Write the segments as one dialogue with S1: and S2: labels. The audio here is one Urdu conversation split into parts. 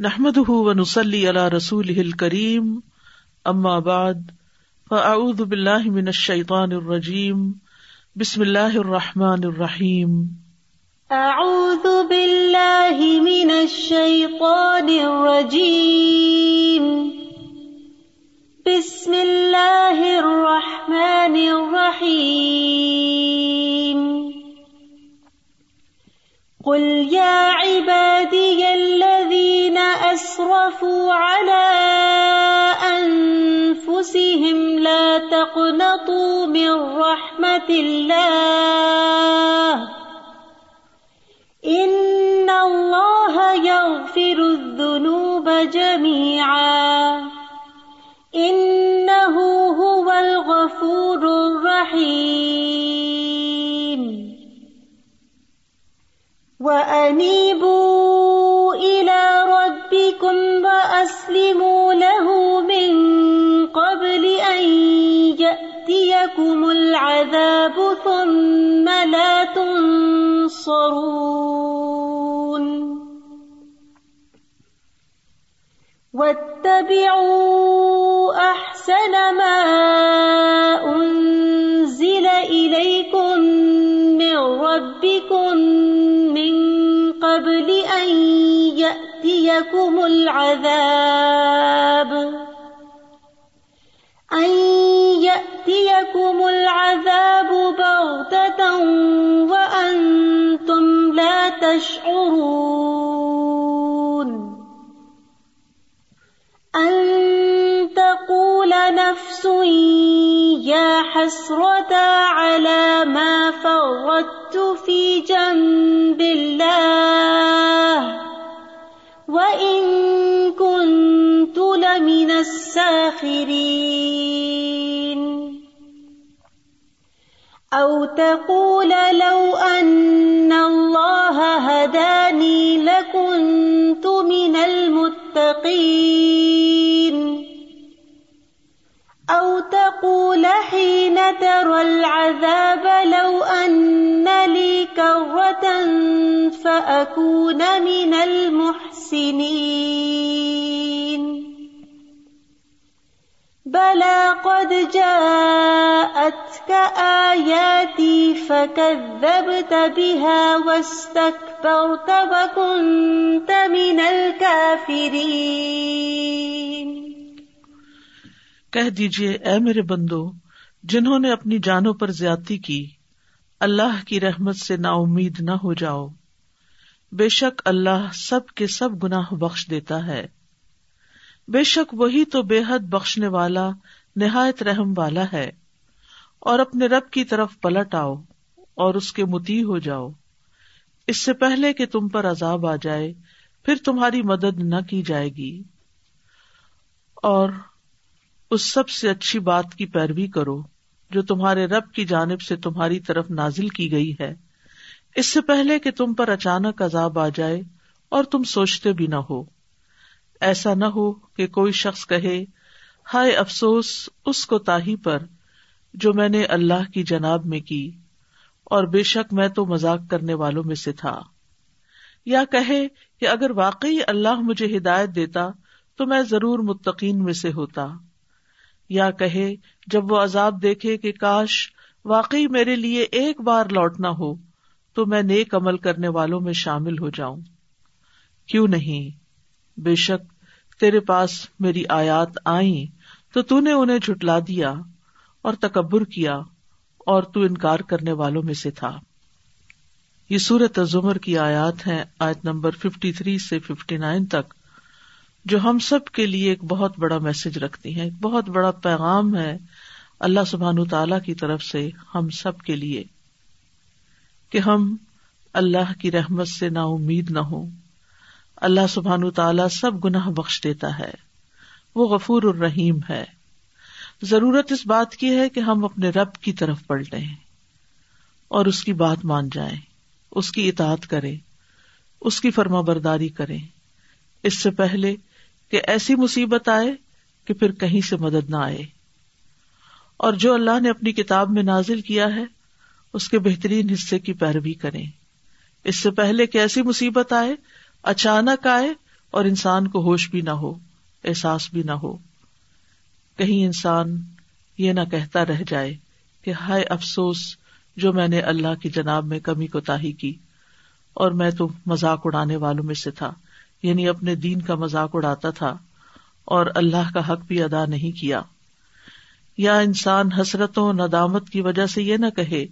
S1: نحمد ونسلی علی رسول کریم اما بعد فاعوذ باللہ من الشیطان الرجیم بسم اللہ الرحمن الرحیم
S2: اعوذ باللہ من الشیطان الرجیم بسم اللہ الرحمن الرحیم قل یا عبادی الذین اسرفوا على انفسهم لا تقنطوا من رحمت اللہ ان اللہ یغفر الذنوب جميعا انه هو الغفور الرحیم وَأَنِيبُوا إِلَىٰ رَبِّكُمْ وَأَسْلِمُوا لَهُ مِنْ قَبْلِ أَنْ يَأْتِيَكُمُ الْعَذَابُ ثُمَّ لَا تُنصَرُونَ وَاتَّبِعُوا أَحْسَنَ مَا أُنزِلَ إِلَيْكُم مِّن رَّبِّكُم قبل أن يأتيكم العذاب أن يأتيكم العذاب بغتة وأنتم لا تشعرون أن تقول نفس يا حسرة على ما فرطت في جنب الله وإن كنت لمن الساخرين أو تقول لو أن الله هداني يقين أو تقول حين ترى العذاب لو أن لي كرة فأكون من المحسنين بلى قد جاءتك آياتي فكذبت بها واستكبرت وكنت من الكافرين.
S1: کہہ دیجیے اے میرے بندو، جنہوں نے اپنی جانوں پر زیادتی کی، اللہ کی رحمت سے نا امید نہ ہو جاؤ۔ بے شک اللہ سب کے سب گناہ بخش دیتا ہے۔ بے شک وہی تو بے حد بخشنے والا، نہایت رحم والا ہے۔ اور اپنے رب کی طرف پلٹ آؤ اور اس کے متی ہو جاؤ۔ اس سے پہلے کہ تم پر عذاب آ جائے، پھر تمہاری مدد نہ کی جائے گی۔ اور اس سب سے اچھی بات کی پیروی کرو، جو تمہارے رب کی جانب سے تمہاری طرف نازل کی گئی ہے۔ اس سے پہلے کہ تم پر اچانک عذاب آ جائے اور تم سوچتے بھی نہ ہو۔ ایسا نہ ہو کہ کوئی شخص کہے، ہائے افسوس، اس کو تاہی پر جو میں نے اللہ کی جناب میں کی، اور بے شک میں تو مزاق کرنے والوں میں سے تھا۔ یا کہے کہ اگر واقعی اللہ مجھے ہدایت دیتا تو میں ضرور متقین میں سے ہوتا۔ یا کہے جب وہ عذاب دیکھے کہ کاش واقعی میرے لیے ایک بار لوٹنا ہو تو میں نیک عمل کرنے والوں میں شامل ہو جاؤں۔ کیوں نہیں؟ بے شک تیرے پاس میری آیات آئی تو نے انہیں جھٹلا دیا اور تکبر کیا اور تو انکار کرنے والوں میں سے تھا۔ یہ سورت زمر کی آیات ہیں، آیت نمبر ففٹی تھری سے ففٹی نائن تک، جو ہم سب کے لیے ایک بہت بڑا میسج رکھتی ہیں، ایک بہت بڑا پیغام ہے اللہ سبحان تعالی کی طرف سے ہم سب کے لیے کہ ہم اللہ کی رحمت سے نا امید نہ ہو اللہ سبحان تعالیٰ سب گناہ بخش دیتا ہے۔ وہ غفور الرحیم ہے۔ ضرورت اس بات کی ہے کہ ہم اپنے رب کی طرف پلٹیں اور اس کی بات مان جائیں، اس کی اطاعت کریں، اس کی فرما برداری کریں۔ اس سے پہلے کہ ایسی مصیبت آئے کہ پھر کہیں سے مدد نہ آئے۔ اور جو اللہ نے اپنی کتاب میں نازل کیا ہے، اس کے بہترین حصے کی پیروی کریں۔ اس سے پہلے کہ ایسی مصیبت آئے اچانک آئے اور انسان کو ہوش بھی نہ ہو، احساس بھی نہ ہو۔ کہیں انسان یہ نہ کہتا رہ جائے کہ ہائے افسوس، جو میں نے اللہ کی جناب میں کمی کو تاہی کی، اور میں تو مذاق اڑانے والوں میں سے تھا یعنی اپنے دین کا مذاق اڑاتا تھا، اور اللہ کا حق بھی ادا نہیں کیا۔ یا انسان حسرتوں ندامت کی وجہ سے یہ نہ کہے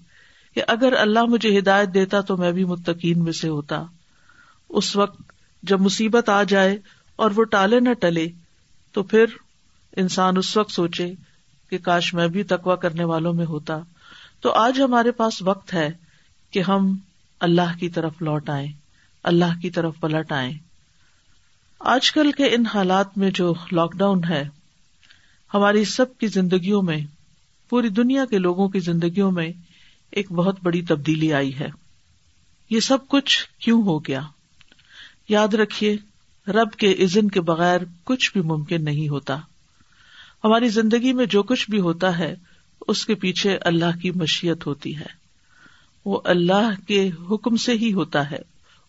S1: کہ اگر اللہ مجھے ہدایت دیتا تو میں بھی متقین میں سے ہوتا۔ اس وقت جب مصیبت آ جائے اور وہ ٹالے نہ ٹلے، تو پھر انسان اس وقت سوچے کہ کاش میں بھی تقوا کرنے والوں میں ہوتا۔ تو آج ہمارے پاس وقت ہے کہ ہم اللہ کی طرف لوٹ آئیں، اللہ کی طرف پلٹ آئیں۔ آج کل کے ان حالات میں جو لاک ڈاؤن ہے، ہماری سب کی زندگیوں میں، پوری دنیا کے لوگوں کی زندگیوں میں ایک بہت بڑی تبدیلی آئی ہے۔ یہ سب کچھ کیوں ہو گیا؟ یاد رکھیے، رب کے عزن کے بغیر کچھ بھی ممکن نہیں ہوتا۔ ہماری زندگی میں جو کچھ بھی ہوتا ہے، اس کے پیچھے اللہ کی مشیت ہوتی ہے۔ وہ اللہ کے حکم سے ہی ہوتا ہے،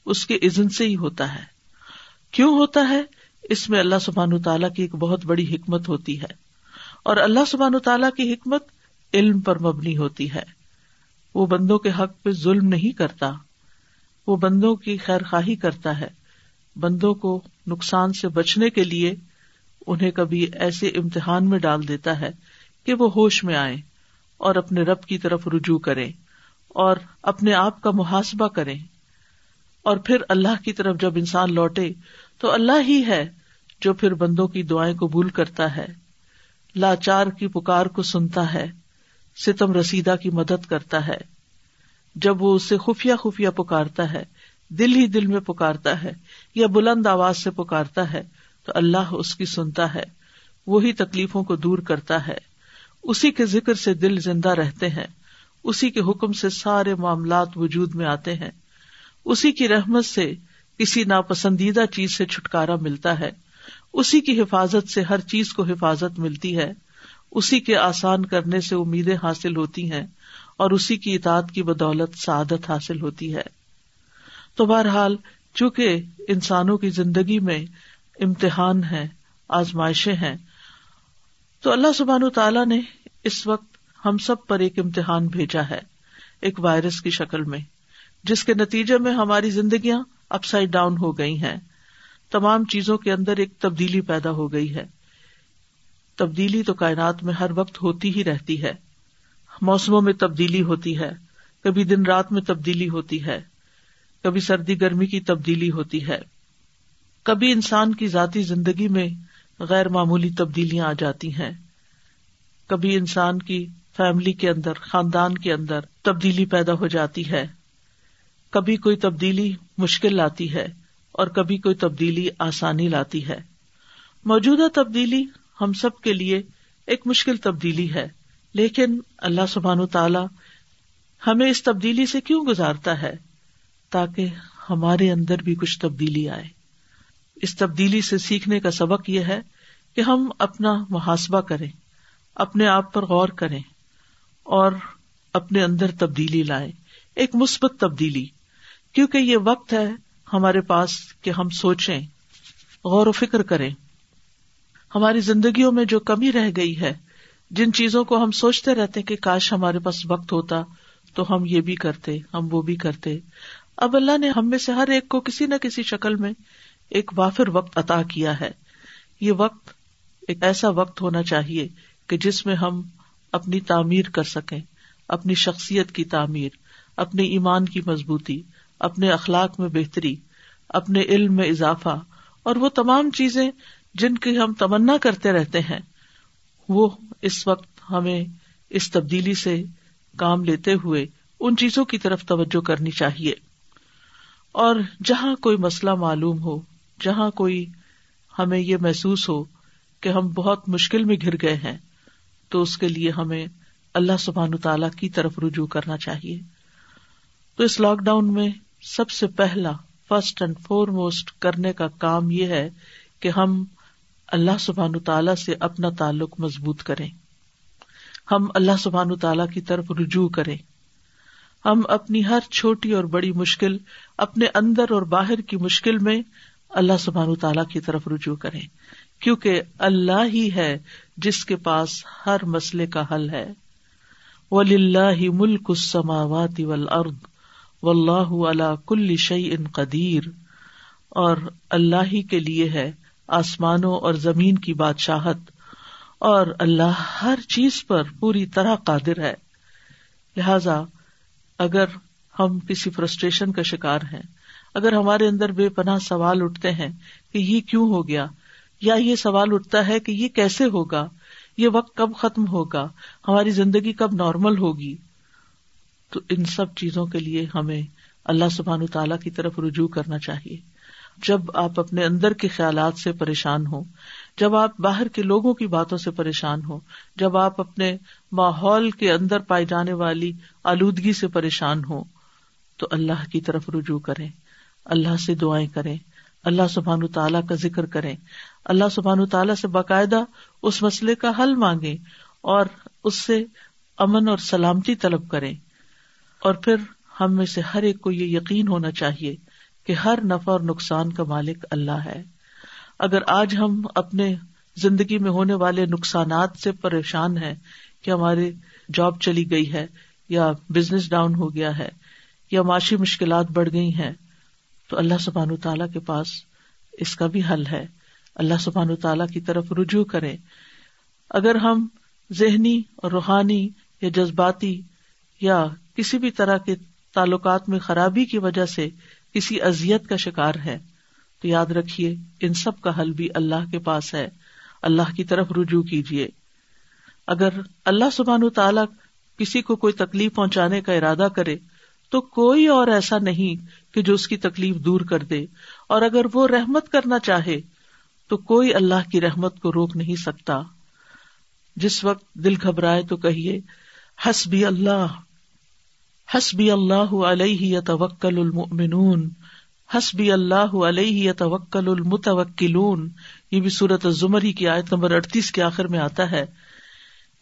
S1: اس کے عزن سے ہی ہوتا ہے۔ کیوں ہوتا ہے؟ اس میں اللہ سبحان تعالیٰ کی ایک بہت بڑی حکمت ہوتی ہے۔ اور اللہ سبحان تعالیٰ کی حکمت علم پر مبنی ہوتی ہے۔ وہ بندوں کے حق پہ ظلم نہیں کرتا، وہ بندوں کی خیر خواہی کرتا ہے۔ بندوں کو نقصان سے بچنے کے لیے انہیں کبھی ایسے امتحان میں ڈال دیتا ہے کہ وہ ہوش میں آئے اور اپنے رب کی طرف رجوع کریں اور اپنے آپ کا محاسبہ کریں۔ اور پھر اللہ کی طرف جب انسان لوٹے تو اللہ ہی ہے جو پھر بندوں کی دعائیں قبول کرتا ہے۔ لاچار کی پکار کو سنتا ہے، ستم رسیدہ کی مدد کرتا ہے۔ جب وہ اسے خفیہ خفیہ پکارتا ہے، دل ہی دل میں پکارتا ہے یا بلند آواز سے پکارتا ہے تو اللہ اس کی سنتا ہے، وہی تکلیفوں کو دور کرتا ہے۔ اسی کے ذکر سے دل زندہ رہتے ہیں، اسی کے حکم سے سارے معاملات وجود میں آتے ہیں۔ اسی کی رحمت سے کسی ناپسندیدہ چیز سے چھٹکارا ملتا ہے۔ اسی کی حفاظت سے ہر چیز کو حفاظت ملتی ہے۔ اسی کے آسان کرنے سے امیدیں حاصل ہوتی ہیں اور اسی کی اطاعت کی بدولت سعادت حاصل ہوتی ہے۔ تو بہرحال چونکہ انسانوں کی زندگی میں امتحان ہے آزمائشیں ہیں۔ تو اللہ سبحان تعالیٰ نے اس وقت ہم سب پر ایک امتحان بھیجا ہے، ایک وائرس کی شکل میں، جس کے نتیجے میں ہماری زندگیاں اپ سائڈ ڈاؤن ہو گئی ہیں۔ تمام چیزوں کے اندر ایک تبدیلی پیدا ہو گئی ہے۔ تبدیلی تو کائنات میں ہر وقت ہوتی ہی رہتی ہے۔ موسموں میں تبدیلی ہوتی ہے، کبھی دن رات میں تبدیلی ہوتی ہے۔ کبھی سردی گرمی کی تبدیلی ہوتی ہے۔ کبھی انسان کی ذاتی زندگی میں غیر معمولی تبدیلیاں آ جاتی ہیں۔ کبھی انسان کی فیملی کے اندر، خاندان کے اندر تبدیلی پیدا ہو جاتی ہے۔ کبھی کوئی تبدیلی مشکل لاتی ہے اور کبھی کوئی تبدیلی آسانی لاتی ہے۔ موجودہ تبدیلی ہم سب کے لیے ایک مشکل تبدیلی ہے، لیکن اللہ سبحان تعالی ہمیں اس تبدیلی سے کیوں گزارتا ہے؟ تاکہ ہمارے اندر بھی کچھ تبدیلی آئے۔ اس تبدیلی سے سیکھنے کا سبق یہ ہے کہ ہم اپنا محاسبہ کریں، اپنے آپ پر غور کریں اور اپنے اندر تبدیلی لائیں۔ ایک مثبت تبدیلی، کیونکہ یہ وقت ہے ہمارے پاس کہ ہم سوچیں، غور و فکر کریں۔ ہماری زندگیوں میں جو کمی رہ گئی ہے، جن چیزوں کو ہم سوچتے رہتے کہ کاش ہمارے پاس وقت ہوتا تو ہم یہ بھی کرتے، ہم وہ بھی کرتے۔ اب اللہ نے ہم میں سے ہر ایک کو کسی نہ کسی شکل میں ایک وافر وقت عطا کیا ہے۔ یہ وقت ایک ایسا وقت ہونا چاہیے کہ جس میں ہم اپنی تعمیر کر سکیں، اپنی شخصیت کی تعمیر، اپنے ایمان کی مضبوطی، اپنے اخلاق میں بہتری، اپنے علم میں اضافہ، اور وہ تمام چیزیں جن کی ہم تمنا کرتے رہتے ہیں، وہ اس وقت ہمیں اس تبدیلی سے کام لیتے ہوئے ان چیزوں کی طرف توجہ کرنی چاہیے۔ اور جہاں کوئی مسئلہ معلوم ہو، جہاں کوئی ہمیں یہ محسوس ہو کہ ہم بہت مشکل میں گر گئے ہیں، تو اس کے لیے ہمیں اللہ سبحان تعالی کی طرف رجوع کرنا چاہیے۔ تو اس لاک ڈاؤن میں سب سے پہلا فرسٹ اینڈ فور موسٹ کرنے کا کام یہ ہے کہ ہم اللہ سبحان تعالی سے اپنا تعلق مضبوط کریں۔ ہم اللہ سبحان تعالی کی طرف رجوع کریں۔ ہم اپنی ہر چھوٹی اور بڑی مشکل، اپنے اندر اور باہر کی مشکل میں اللہ سبحان تعالی کی طرف رجوع کریں۔ کیونکہ اللہ ہی ہے جس کے پاس ہر مسئلے کا حل ہے۔ ولی اللہ ملک السماوات والارض واللہ علی کل شعی ان قدیر اور اللہ ہی کے لیے ہے آسمانوں اور زمین کی بادشاہت۔ اور اللہ ہر چیز پر پوری طرح قادر ہے۔ لہذا اگر ہم کسی فرسٹریشن کا شکار ہیں، اگر ہمارے اندر بے پناہ سوال اٹھتے ہیں کہ یہ کیوں ہو گیا، یا یہ سوال اٹھتا ہے کہ یہ کیسے ہوگا، یہ وقت کب ختم ہوگا، ہماری زندگی کب نارمل ہوگی، تو ان سب چیزوں کے لیے ہمیں اللہ سبحان تعالی کی طرف رجوع کرنا چاہیے۔ جب آپ اپنے اندر کے خیالات سے پریشان ہو جب آپ باہر کے لوگوں کی باتوں سے پریشان ہو جب آپ اپنے ماحول کے اندر پائی جانے والی آلودگی سے پریشان ہو تو اللہ کی طرف رجوع کریں، اللہ سے دعائیں کریں، اللہ سبحان تعالیٰ کا ذکر کریں۔ اللہ سبحان تعالیٰ سے باقاعدہ اس مسئلے کا حل مانگے اور اس سے امن اور سلامتی طلب کریں۔ اور پھر ہم میں سے ہر ایک کو یہ یقین ہونا چاہیے کہ ہر نفع اور نقصان کا مالک اللہ ہے۔ اگر آج ہم اپنے زندگی میں ہونے والے نقصانات سے پریشان ہیں کہ ہماری جاب چلی گئی ہے یا بزنس ڈاؤن ہو گیا ہے یا معاشی مشکلات بڑھ گئی ہیں، تو اللہ سبحان تعالیٰ کے پاس اس کا بھی حل ہے۔ اللہ سبحان تعالیٰ کی طرف رجوع کرے اگر ہم ذہنی اور روحانی یا جذباتی یا کسی بھی طرح کے تعلقات میں خرابی کی وجہ سے کسی ازیت کا شکار ہے تو یاد رکھیے، ان سب کا حل بھی اللہ کے پاس ہے۔ اللہ کی طرف رجوع کیجیے اگر اللہ سبحان تعالیٰ کسی کو کوئی تکلیف پہنچانے کا ارادہ کرے، تو کوئی اور ایسا نہیں کہ جو اس کی تکلیف دور کر دے۔ اور اگر وہ رحمت کرنا چاہے، تو کوئی اللہ کی رحمت کو روک نہیں سکتا۔ جس وقت دل گھبرائے تو کہیے، حسبی اللہ حسبی اللہ علیہ توکل المؤمنون۔ حسبی اللہ علیہ توکل المتوکلون، یہ بھی صورت زمری کی آیت نمبر اڑتیس کے آخر میں آتا ہے۔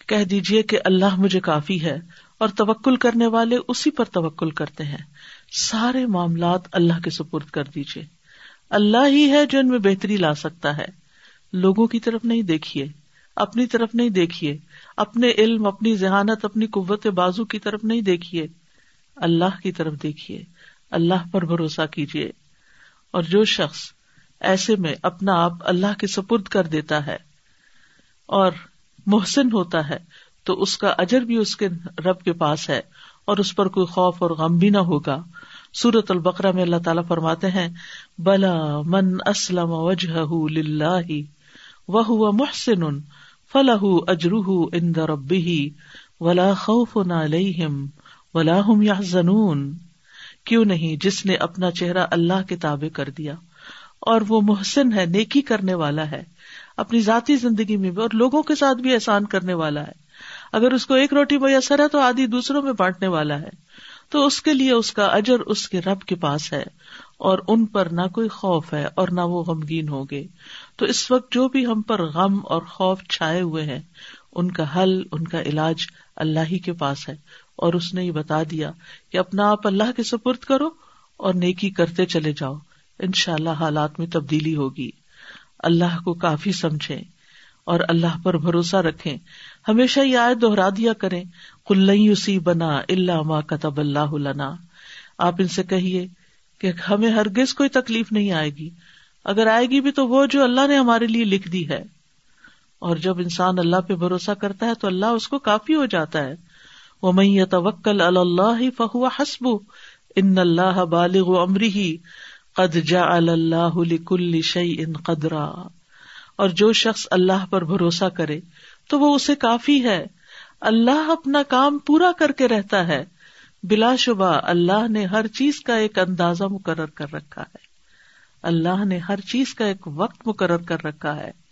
S1: کہہ دیجیے کہ اللہ مجھے کافی ہے اور توکل کرنے والے اسی پر توکل کرتے ہیں۔ سارے معاملات اللہ کے سپرد کر دیجیے اللہ ہی ہے جو ان میں بہتری لا سکتا ہے۔ لوگوں کی طرف نہیں دیکھیے۔ اپنی طرف نہیں دیکھیے۔ اپنے علم، اپنی ذہانت، اپنی قوت بازو کی طرف نہیں دیکھیے۔ اللہ کی طرف دیکھیے۔ اللہ پر بھروسہ کیجیے۔ اور جو شخص ایسے میں اپنا آپ اللہ کے سپرد کر دیتا ہے اور محسن ہوتا ہے، تو اس کا اجر بھی اس کے رب کے پاس ہے اور اس پر کوئی خوف اور غم بھی نہ ہوگا۔ سورت البقرہ میں اللہ تعالیٰ فرماتے ہیں، بلا من اسلم وجہ وہ محسن فلاح اجرح ان ربی ولا خوف علیہم ولا ہم یا کیوں نہیں جس نے اپنا چہرہ اللہ کے تابع کر دیا؟ اور وہ محسن ہے، نیکی کرنے والا ہے، اپنی ذاتی زندگی میں بھی، اور لوگوں کے ساتھ بھی احسان کرنے والا ہے۔ اگر اس کو ایک روٹی میسر ہے تو آدھی دوسروں میں بانٹنے والا ہے۔ تو اس کے لیے اس کا اجر اس کے رب کے پاس ہے، اور ان پر نہ کوئی خوف ہے اور نہ وہ غمگین ہوگے تو اس وقت جو بھی ہم پر غم اور خوف چھائے ہوئے ہیں ان کا حل، ان کا علاج اللہ ہی کے پاس ہے۔ اور اس نے یہ بتا دیا کہ اپنا آپ اللہ کے سپرد کرو اور نیکی کرتے چلے جاؤ۔ ان شاء اللہ حالات میں تبدیلی ہوگی۔ اللہ کو کافی سمجھے اور اللہ پر بھروسہ رکھے ہمیشہ یہ آئے دوہرا دیا کریں۔ کلئی بنا اللہ ماں کتب اللہ لنا۔ آپ ان سے کہیے کہ ہمیں ہرگز کوئی تکلیف نہیں آئے گی۔ اگر آئے گی بھی تو وہ جو اللہ نے ہمارے لیے لکھ دی ہے۔ اور جب انسان اللہ پہ بھروسہ کرتا ہے تو اللہ اس کو کافی ہو جاتا ہے۔ وہ میں توکل اللہ فہو حسب ان اللہ بالغ امری قد جا اللہ کل شعی ان قدرا۔ اور جو شخص اللہ پر بھروسہ کرے تو وہ اسے کافی ہے۔ اللہ اپنا کام پورا کر کے رہتا ہے۔ بلا شبہ اللہ نے ہر چیز کا ایک اندازہ مقرر کر رکھا ہے۔ اللہ نے ہر چیز کا ایک وقت مقرر کر رکھا ہے۔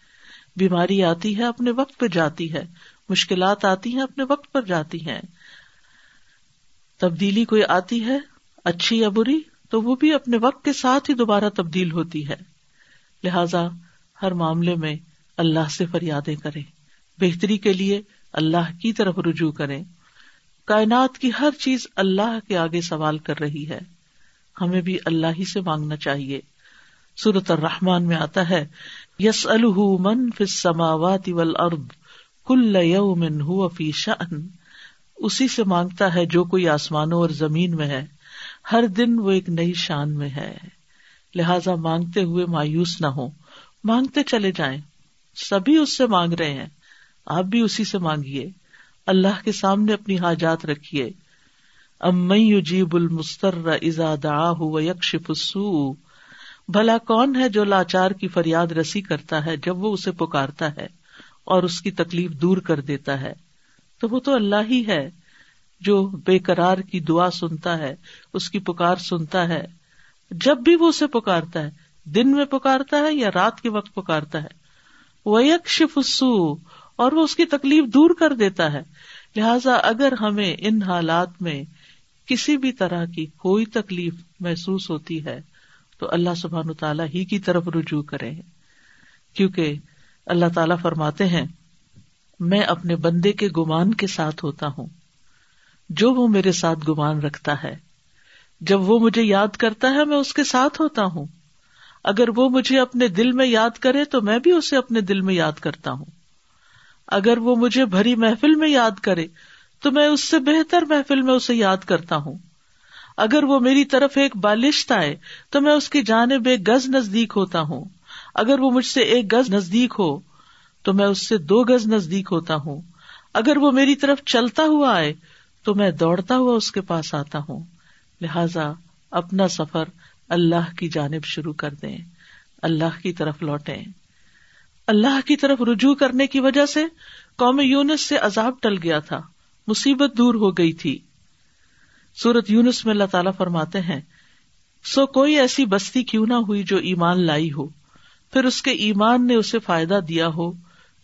S1: بیماری آتی ہے اپنے وقت پہ جاتی ہے، مشکلات آتی ہیں اپنے وقت پر جاتی ہیں۔ تبدیلی کوئی آتی ہے، اچھی یا بری، تو وہ بھی اپنے وقت کے ساتھ ہی دوبارہ تبدیل ہوتی ہے۔ لہذا ہر معاملے میں اللہ سے فریادیں کریں۔ بہتری کے لیے اللہ کی طرف رجوع کریں۔ کائنات کی ہر چیز اللہ کے آگے سوال کر رہی ہے۔ ہمیں بھی اللہ ہی سے مانگنا چاہیے۔ سورت الرحمان میں آتا ہے یس من فماوات ارد کل یومن ہو فی شأن۔ اسی سے مانگتا ہے جو کوئی آسمانوں اور زمین میں ہے، ہر دن وہ ایک نئی شان میں ہے۔ لہذا مانگتے ہوئے مایوس نہ ہو مانگتے چلے جائیں۔ سبھی اس سے مانگ رہے ہیں، آپ بھی اسی سے مانگیے۔ اللہ کے سامنے اپنی حاجات رکھیے۔ ام جیب المستر ازاد یکشف السوء۔ بھلا کون ہے جو لاچار کی فریاد رسی کرتا ہے جب وہ اسے پکارتا ہے اور اس کی تکلیف دور کر دیتا ہے؟ تو وہ تو اللہ ہی ہے جو بے قرار کی دعا سنتا ہے، اس کی پکار سنتا ہے۔ جب بھی وہ اسے پکارتا ہے، دن میں پکارتا ہے یا رات کے وقت پکارتا ہے؟ وہ یک شفسو اور وہ اس کی تکلیف دور کر دیتا ہے۔ لہذا اگر ہمیں ان حالات میں کسی بھی طرح کی کوئی تکلیف محسوس ہوتی ہے تو اللہ سبحان تعالیٰ ہی کی طرف رجوع کرے کیونکہ اللہ تعالیٰ فرماتے ہیں، میں اپنے بندے کے گمان کے ساتھ ہوتا ہوں۔ جو وہ میرے ساتھ گمان رکھتا ہے، جب وہ مجھے یاد کرتا ہے، میں اس کے ساتھ ہوتا ہوں۔ اگر وہ مجھے اپنے دل میں یاد کرے، تو میں بھی اسے اپنے دل میں یاد کرتا ہوں۔ اگر وہ مجھے بھری محفل میں یاد کرے، تو میں اس سے بہتر محفل میں اسے یاد کرتا ہوں۔ اگر وہ میری طرف ایک بالشت آئے تو میں اس کی جانب ایک گز نزدیک ہوتا ہوں۔ اگر وہ مجھ سے ایک گز نزدیک ہو تو میں اس سے دو گز نزدیک ہوتا ہوں۔ اگر وہ میری طرف چلتا ہوا آئے تو میں دوڑتا ہوا اس کے پاس آتا ہوں۔ لہذا اپنا سفر اللہ کی جانب شروع کر دیں۔ اللہ کی طرف لوٹیں۔ اللہ کی طرف رجوع کرنے کی وجہ سے قوم یونس سے عذاب ٹل گیا تھا۔ مصیبت دور ہو گئی تھی۔ سورت یونس میں اللہ تعالیٰ فرماتے ہیں، سو کوئی ایسی بستی کیوں نہ ہوئی جو ایمان لائی ہو؟ پھر اس کے ایمان نے اسے فائدہ دیا ہو،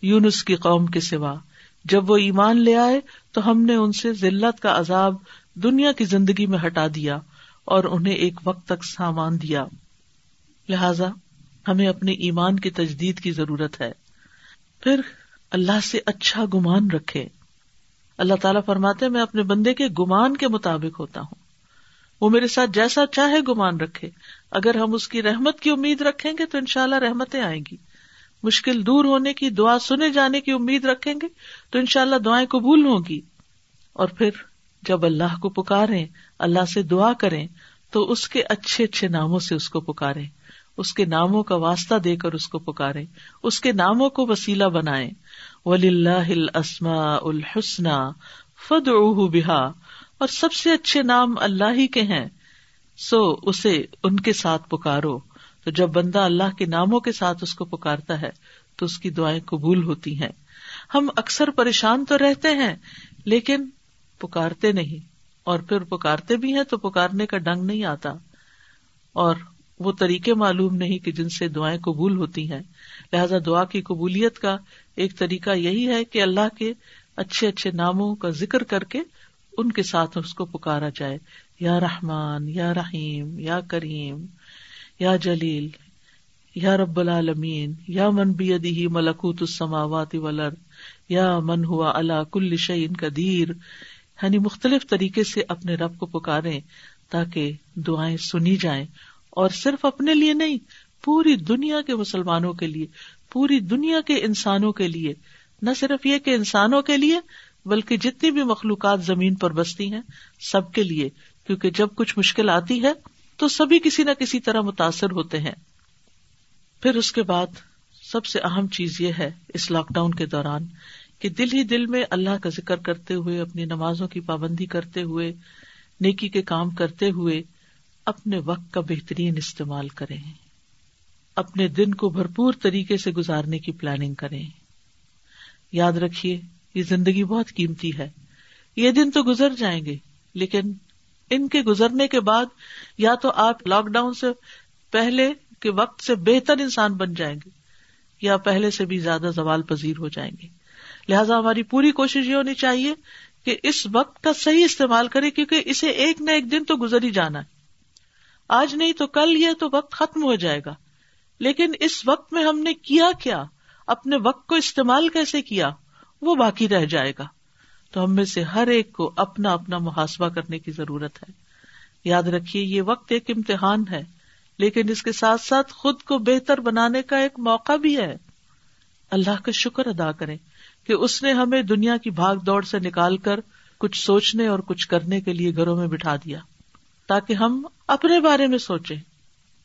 S1: یونس کی قوم کے سوا۔ جب وہ ایمان لے آئے تو ہم نے ان سے ذلت کا عذاب دنیا کی زندگی میں ہٹا دیا اور انہیں ایک وقت تک سامان دیا۔ لہذا ہمیں اپنے ایمان کی تجدید کی ضرورت ہے۔ پھر اللہ سے اچھا گمان رکھے اللہ تعالیٰ فرماتے میں اپنے بندے کے گمان کے مطابق ہوتا ہوں۔ وہ میرے ساتھ جیسا چاہے گمان رکھے۔ اگر ہم اس کی رحمت کی امید رکھیں گے تو ان شاء اللہ رحمتیں آئیں گی۔ مشکل دور ہونے کی دعا سنے جانے کی امید رکھیں گے تو ان شاء اللہ دعائیں قبول ہوگی اور پھر جب اللہ کو پکارے اللہ سے دعا کریں، تو اس کے اچھے اچھے ناموں سے اس کو پکارے اس کے ناموں کا واسطہ دے کر اس کو پکارے اس کے ناموں کو وسیلہ بنائے ولی اللہ السما الحسن فد بحا اور سب سے اچھے نام اللہ ہی کے ہیں، سو اسے ان کے ساتھ پکارو۔ تو جب بندہ اللہ کے ناموں کے ساتھ اس کو پکارتا ہے، تو اس کی دعائیں قبول ہوتی ہیں۔ ہم اکثر پریشان تو رہتے ہیں، لیکن پکارتے نہیں۔ اور پھر پکارتے بھی ہیں تو پکارنے کا ڈنگ نہیں آتا۔ اور وہ طریقے معلوم نہیں کہ جن سے دعائیں قبول ہوتی ہیں۔ لہذا دعا کی قبولیت کا ایک طریقہ یہی ہے کہ اللہ کے اچھے اچھے ناموں کا ذکر کر کے ان کے ساتھ اس کو پکارا جائے۔ یا رحمان، یا رحیم، یا کریم، یا جلیل، یا رب العالمین، یا من بھی ملکوت السماوات والارض، یا من ہوا اللہ کل شعین قدیر۔ یعنی مختلف طریقے سے اپنے رب کو پکارے تاکہ دعائیں سنی جائیں۔ اور صرف اپنے لیے نہیں پوری دنیا کے مسلمانوں کے لیے، پوری دنیا کے انسانوں کے لیے، نہ صرف یہ کہ انسانوں کے لیے، بلکہ جتنی بھی مخلوقات زمین پر بستی ہیں، سب کے لیے، کیونکہ جب کچھ مشکل آتی ہے، تو سبھی کسی نہ کسی طرح متاثر ہوتے ہیں۔ پھر اس کے بعد سب سے اہم چیز یہ ہے اس لاک ڈاؤن کے دوران کہ دل ہی دل میں اللہ کا ذکر کرتے ہوئے، اپنی نمازوں کی پابندی کرتے ہوئے، نیکی کے کام کرتے ہوئے، اپنے وقت کا بہترین استعمال کریں۔ اپنے دن کو بھرپور طریقے سے گزارنے کی پلاننگ کریں۔ یاد رکھیے، یہ زندگی بہت قیمتی ہے۔ یہ دن تو گزر جائیں گے، لیکن ان کے گزرنے کے بعد یا تو آپ لاک ڈاؤن سے پہلے کے وقت سے بہتر انسان بن جائیں گے، یا پہلے سے بھی زیادہ زوال پذیر ہو جائیں گے۔ لہٰذا ہماری پوری کوشش یہ ہونی چاہیے کہ اس وقت کا صحیح استعمال کرے کیونکہ اسے ایک نہ ایک دن تو گزر ہی جانا ہے۔ آج نہیں تو کل یہ تو وقت ختم ہو جائے گا۔ لیکن اس وقت میں ہم نے کیا کیا؟ اپنے وقت کو استعمال کیسے کیا؟ وہ باقی رہ جائے گا۔ تو ہم میں سے ہر ایک کو اپنا اپنا محاسبہ کرنے کی ضرورت ہے۔ یاد رکھیے، یہ وقت ایک امتحان ہے، لیکن اس کے ساتھ ساتھ خود کو بہتر بنانے کا ایک موقع بھی ہے۔ اللہ کا شکر ادا کریں کہ اس نے ہمیں دنیا کی بھاگ دوڑ سے نکال کر کچھ سوچنے اور کچھ کرنے کے لیے گھروں میں بٹھا دیا، تاکہ ہم اپنے بارے میں سوچیں۔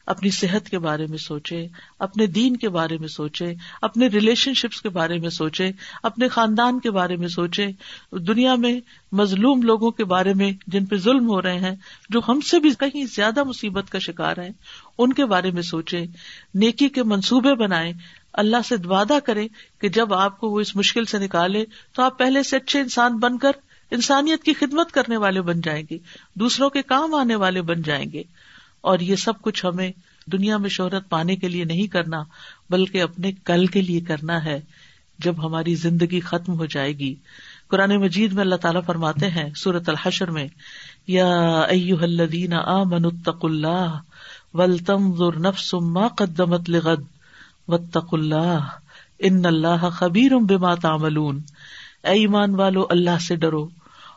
S1: اپنی صحت کے بارے میں سوچے، اپنے دین کے بارے میں سوچے، اپنے ریلیشن شپس کے بارے میں سوچے، اپنے خاندان کے بارے میں سوچے۔ دنیا میں مظلوم لوگوں کے بارے میں جن پہ ظلم ہو رہے ہیں، جو ہم سے بھی کہیں زیادہ مصیبت کا شکار ہیں، ان کے بارے میں سوچے۔ نیکی کے منصوبے بنائے۔ اللہ سے وعدہ کرے کہ جب آپ کو وہ اس مشکل سے نکالے، تو آپ پہلے سے اچھے انسان بن کر انسانیت کی خدمت کرنے والے بن جائیں گے، دوسروں کے کام آنے والے بن جائیں گے۔ اور یہ سب کچھ ہمیں دنیا میں شہرت پانے کے لیے نہیں کرنا، بلکہ اپنے کل کے لیے کرنا ہے جب ہماری زندگی ختم ہو جائے گی۔ قرآن مجید میں اللہ تعالیٰ فرماتے ہیں سورت الحشر میں، یا الذین آمنوا اتقوا اللہ ولتنظر نفس ما قدمت لغد واتقوا اللہ ان اللہ خبیر بما تعملون۔ اے ایمان والو، اللہ سے ڈرو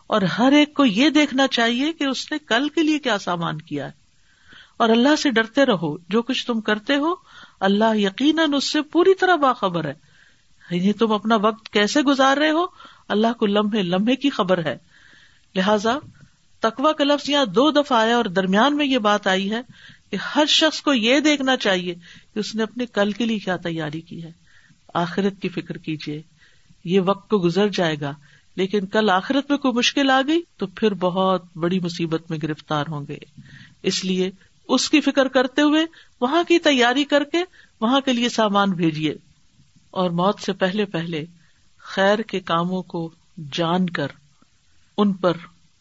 S1: اور ہر ایک کو یہ دیکھنا چاہیے کہ اس نے کل کے لیے کیا سامان کیا ہے۔ اور اللہ سے ڈرتے رہو۔ جو کچھ تم کرتے ہو، اللہ یقیناً اس سے پوری طرح باخبر ہے۔ یعنی تم اپنا وقت کیسے گزار رہے ہو؟ اللہ کو لمحے لمحے کی خبر ہے۔ لہذا تقوا کا لفظ یہاں دو دفعہ آیا اور درمیان میں یہ بات آئی ہے کہ ہر شخص کو یہ دیکھنا چاہیے کہ اس نے اپنے کل کے لیے کیا تیاری کی ہے۔ آخرت کی فکر کیجیے یہ وقت کو گزر جائے گا، لیکن کل آخرت میں کوئی مشکل آ گئی تو پھر بہت بڑی مصیبت میں گرفتار ہوں گے۔ اس لیے اس کی فکر کرتے ہوئے وہاں کی تیاری کر کے وہاں کے لیے سامان بھیجیے اور موت سے پہلے پہلے خیر کے کاموں کو جان کر ان پر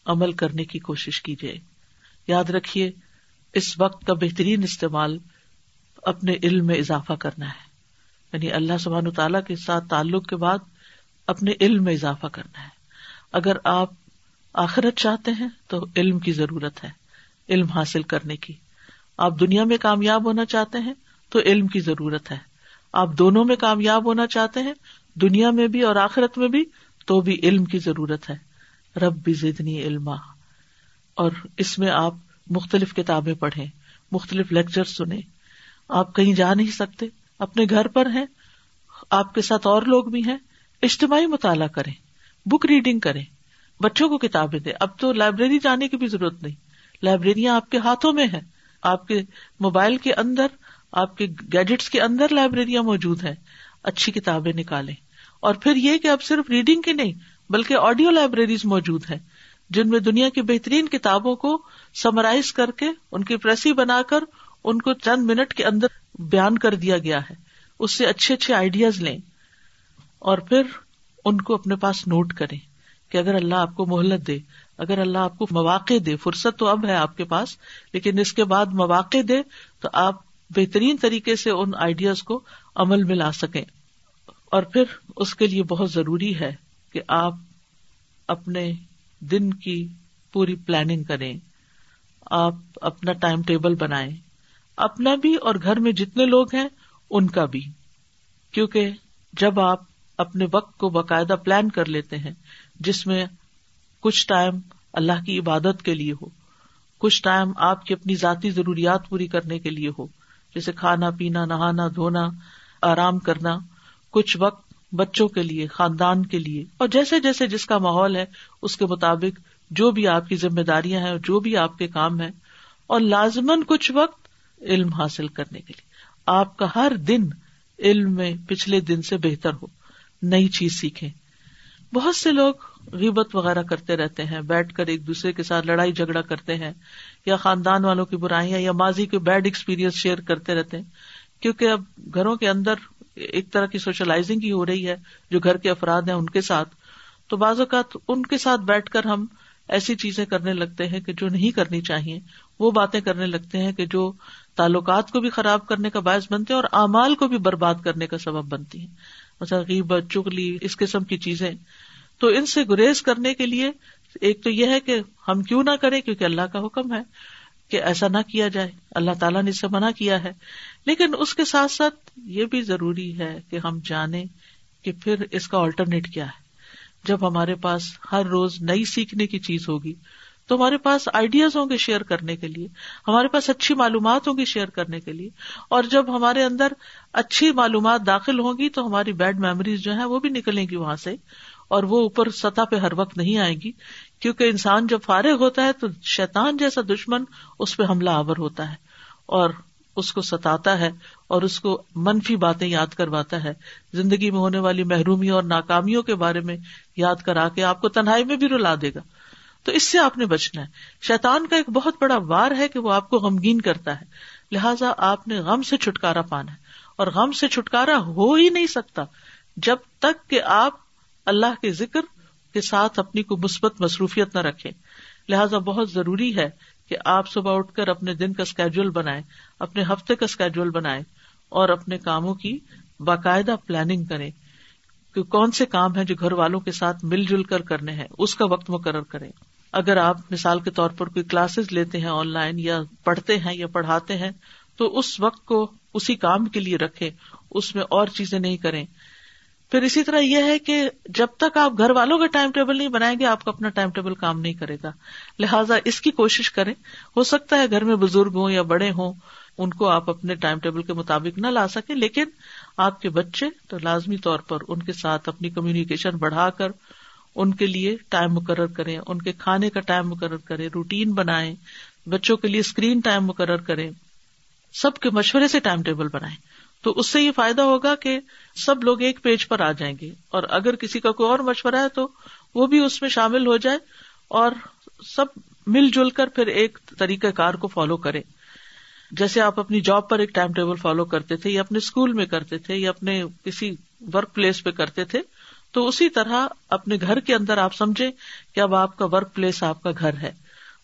S1: عمل کرنے کی کوشش کیجیے۔ یاد رکھیے، اس وقت کا بہترین استعمال اپنے علم میں اضافہ کرنا ہے۔ یعنی اللہ سبحان تعالیٰ کے ساتھ تعلق کے بعد اپنے علم میں اضافہ کرنا ہے۔ اگر آپ آخرت چاہتے ہیں تو علم کی ضرورت ہے، علم حاصل کرنے کی۔ آپ دنیا میں کامیاب ہونا چاہتے ہیں تو علم کی ضرورت ہے۔ آپ دونوں میں کامیاب ہونا چاہتے ہیں، دنیا میں بھی اور آخرت میں بھی، تو بھی علم کی ضرورت ہے۔ رب بھی زدنی علما۔ اور اس میں آپ مختلف کتابیں پڑھیں، مختلف لیکچر سنیں۔ آپ کہیں جا نہیں سکتے، اپنے گھر پر ہیں، آپ کے ساتھ اور لوگ بھی ہیں۔ اجتماعی مطالعہ کریں بک ریڈنگ کریں، بچوں کو کتابیں دیں۔ اب تو لائبریری جانے کی بھی ضرورت نہیں۔ لائبریریاں آپ کے ہاتھوں میں ہیں۔ آپ کے موبائل کے اندر، آپ کے گیجٹس کے اندر لائبریریاں موجود ہیں، اچھی کتابیں نکالیں۔ اور پھر یہ کہ اب صرف ریڈنگ کی نہیں، بلکہ آڈیو لائبریریز موجود ہیں، جن میں دنیا کی بہترین کتابوں کو سمرائز کر کے، ان کی پریسی بنا کر، ان کو چند منٹ کے اندر بیان کر دیا گیا ہے۔ اس سے اچھے اچھے آئیڈیاز لیں۔ اور پھر ان کو اپنے پاس نوٹ کریں کہ اگر اللہ آپ کو مہلت دے اگر اللہ آپ کو مواقع دے، فرصت تو اب ہے آپ کے پاس، لیکن اس کے بعد مواقع دے تو آپ بہترین طریقے سے ان آئیڈیاز کو عمل میں لا سکیں۔ اور پھر اس کے لیے بہت ضروری ہے کہ آپ اپنے دن کی پوری پلاننگ کریں۔ آپ اپنا ٹائم ٹیبل بنائیں۔ اپنا بھی اور گھر میں جتنے لوگ ہیں، ان کا بھی۔ کیونکہ جب آپ اپنے وقت کو باقاعدہ پلان کر لیتے ہیں، جس میں کچھ ٹائم اللہ کی عبادت کے لیے ہو، کچھ ٹائم آپ کی اپنی ذاتی ضروریات پوری کرنے کے لیے ہو، جیسے کھانا پینا، نہانا، دھونا، آرام کرنا، کچھ وقت بچوں کے لیے، خاندان کے لیے۔ اور جیسے جیسے جس کا ماحول ہے، اس کے مطابق جو بھی آپ کی ذمہ داریاں ہیں، جو بھی آپ کے کام ہے اور لازمن کچھ وقت علم حاصل کرنے کے لیے۔ آپ کا ہر دن علم میں پچھلے دن سے بہتر ہو، نئی چیز سیکھیں۔ بہت سے لوگ غیبت وغیرہ کرتے رہتے ہیں، بیٹھ کر ایک دوسرے کے ساتھ لڑائی جھگڑا کرتے ہیں، یا خاندان والوں کی برائیاں، یا ماضی کے بیڈ ایکسپیرئنس شیئر کرتے رہتے ہیں۔ کیونکہ اب گھروں کے اندر ایک طرح کی سوشلائزنگ ہی ہو رہی ہے، جو گھر کے افراد ہیں ان کے ساتھ۔ تو بعض اوقات ان کے ساتھ بیٹھ کر ہم ایسی چیزیں کرنے لگتے ہیں کہ جو نہیں کرنی چاہیے۔ وہ باتیں کرنے لگتے ہیں کہ جو تعلقات کو بھی خراب کرنے کا باعث بنتے ہیں اور اعمال کو بھی برباد کرنے کا سبب بنتی ہیں۔ مثلا غیبت چگلی اس قسم کی چیزیں۔ تو ان سے گریز کرنے کے لیے ایک تو یہ ہے کہ ہم کیوں نہ کریں کیونکہ اللہ کا حکم ہے کہ ایسا نہ کیا جائے۔ اللہ تعالیٰ نے اس سے منع کیا ہے۔ لیکن اس کے ساتھ ساتھ یہ بھی ضروری ہے کہ ہم جانیں کہ پھر اس کا آلٹرنیٹ کیا ہے۔ جب ہمارے پاس ہر روز نئی سیکھنے کی چیز ہوگی، تو ہمارے پاس آئیڈیاز ہوں گے شیئر کرنے کے لیے، ہمارے پاس اچھی معلومات ہوں گی شیئر کرنے کے لیے، اور جب ہمارے اندر اچھی معلومات داخل ہوں گی تو ہماری بیڈ میموریز جو ہے وہ بھی نکلیں گی وہاں سے۔ اور وہ اوپر سطح پہ ہر وقت نہیں آئے گی، کیونکہ انسان جب فارغ ہوتا ہے تو شیطان جیسا دشمن اس پہ حملہ آور ہوتا ہے اور اس کو ستاتا ہے اور اس کو منفی باتیں یاد کرواتا ہے۔ زندگی میں ہونے والی محرومی اور ناکامیوں کے بارے میں یاد کرا کے آپ کو تنہائی میں بھی رلا دے گا۔ تو اس سے آپ نے بچنا ہے۔ شیتان کا ایک بہت بڑا وار ہے کہ وہ آپ کو غمگین کرتا ہے۔ لہٰذا آپ نے غم سے چھٹکارا پانا ہے۔ اور غم سے چھٹکارا ہو ہی نہیں سکتا۔ جب تک کہ آپ اللہ کے ذکر کے ساتھ اپنی کو مثبت مصروفیت نہ رکھے لہٰذا بہت ضروری ہے کہ آپ صبح اٹھ کر اپنے دن کا اسکیڈول بنائے اپنے ہفتے کا اسکیڈول بنائے اور اپنے کاموں کی باقاعدہ پلاننگ کریں کہ کون سے کام ہیں جو گھر والوں کے ساتھ مل جل کر کرنے ہیں، اس کا وقت مقرر کریں۔ اگر آپ مثال کے طور پر کوئی کلاسز لیتے ہیں آن لائن یا پڑھتے ہیں یا پڑھاتے ہیں، تو اس وقت کو اسی کام کے لیے رکھے اس میں اور چیزیں نہیں کریں۔ پھر اسی طرح یہ ہے کہ جب تک آپ گھر والوں کا ٹائم ٹیبل نہیں بنائیں گے، آپ کا اپنا ٹائم ٹیبل کام نہیں کرے گا۔ لہٰذا اس کی کوشش کریں۔ ہو سکتا ہے گھر میں بزرگ ہوں یا بڑے ہوں، ان کو آپ اپنے ٹائم ٹیبل کے مطابق نہ لا سکیں، لیکن آپ کے بچے تو لازمی طور پر ان کے ساتھ اپنی کمیونیکیشن بڑھا کر ان کے لیے ٹائم مقرر کریں، ان کے کھانے کا ٹائم مقرر کریں، روٹین بنائیں، بچوں کے لیے اسکرین ٹائم مقرر کریں، سب کے مشورے سے ٹائم ٹیبل بنائیں۔ تو اس سے یہ فائدہ ہوگا کہ سب لوگ ایک پیج پر آ جائیں گے اور اگر کسی کا کوئی اور مشورہ ہے تو وہ بھی اس میں شامل ہو جائے اور سب مل جل کر پھر ایک طریقہ کار کو فالو کرے جیسے آپ اپنی جاب پر ایک ٹائم ٹیبل فالو کرتے تھے یا اپنے اسکول میں کرتے تھے یا اپنے کسی ورک پلیس پہ کرتے تھے، تو اسی طرح اپنے گھر کے اندر آپ سمجھے کہ اب آپ کا ورک پلیس آپ کا گھر ہے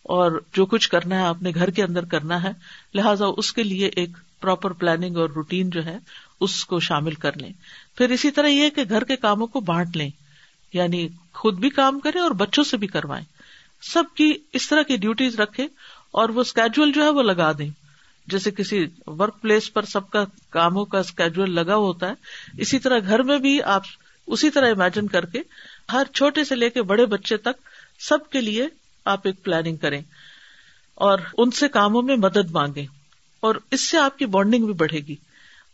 S1: اور جو کچھ کرنا ہے اپنے گھر کے اندر کرنا ہے، لہٰذا اس کے لیے ایک پراپر پلاننگ اور روٹین جو ہے اس کو شامل کر لیں۔ پھر اسی طرح یہ کہ گھر کے کاموں کو بانٹ لیں۔ یعنی خود بھی کام کریں اور بچوں سے بھی کروائیں۔ سب کی اس طرح کی ڈیوٹیز رکھے اور وہ اسکیجل جو ہے وہ لگا دیں۔ جیسے کسی ورک پلیس پر سب کا کاموں کا اسکیجل لگا ہوتا ہے، اسی طرح گھر میں بھی آپ اسی طرح امیجن کر کے ہر چھوٹے سے لے کے بڑے بچے تک سب کے لیے آپ ایک پلاننگ کریں اور ان سے کاموں میں مدد مانگے اور اس سے آپ کی بانڈنگ بھی بڑھے گی۔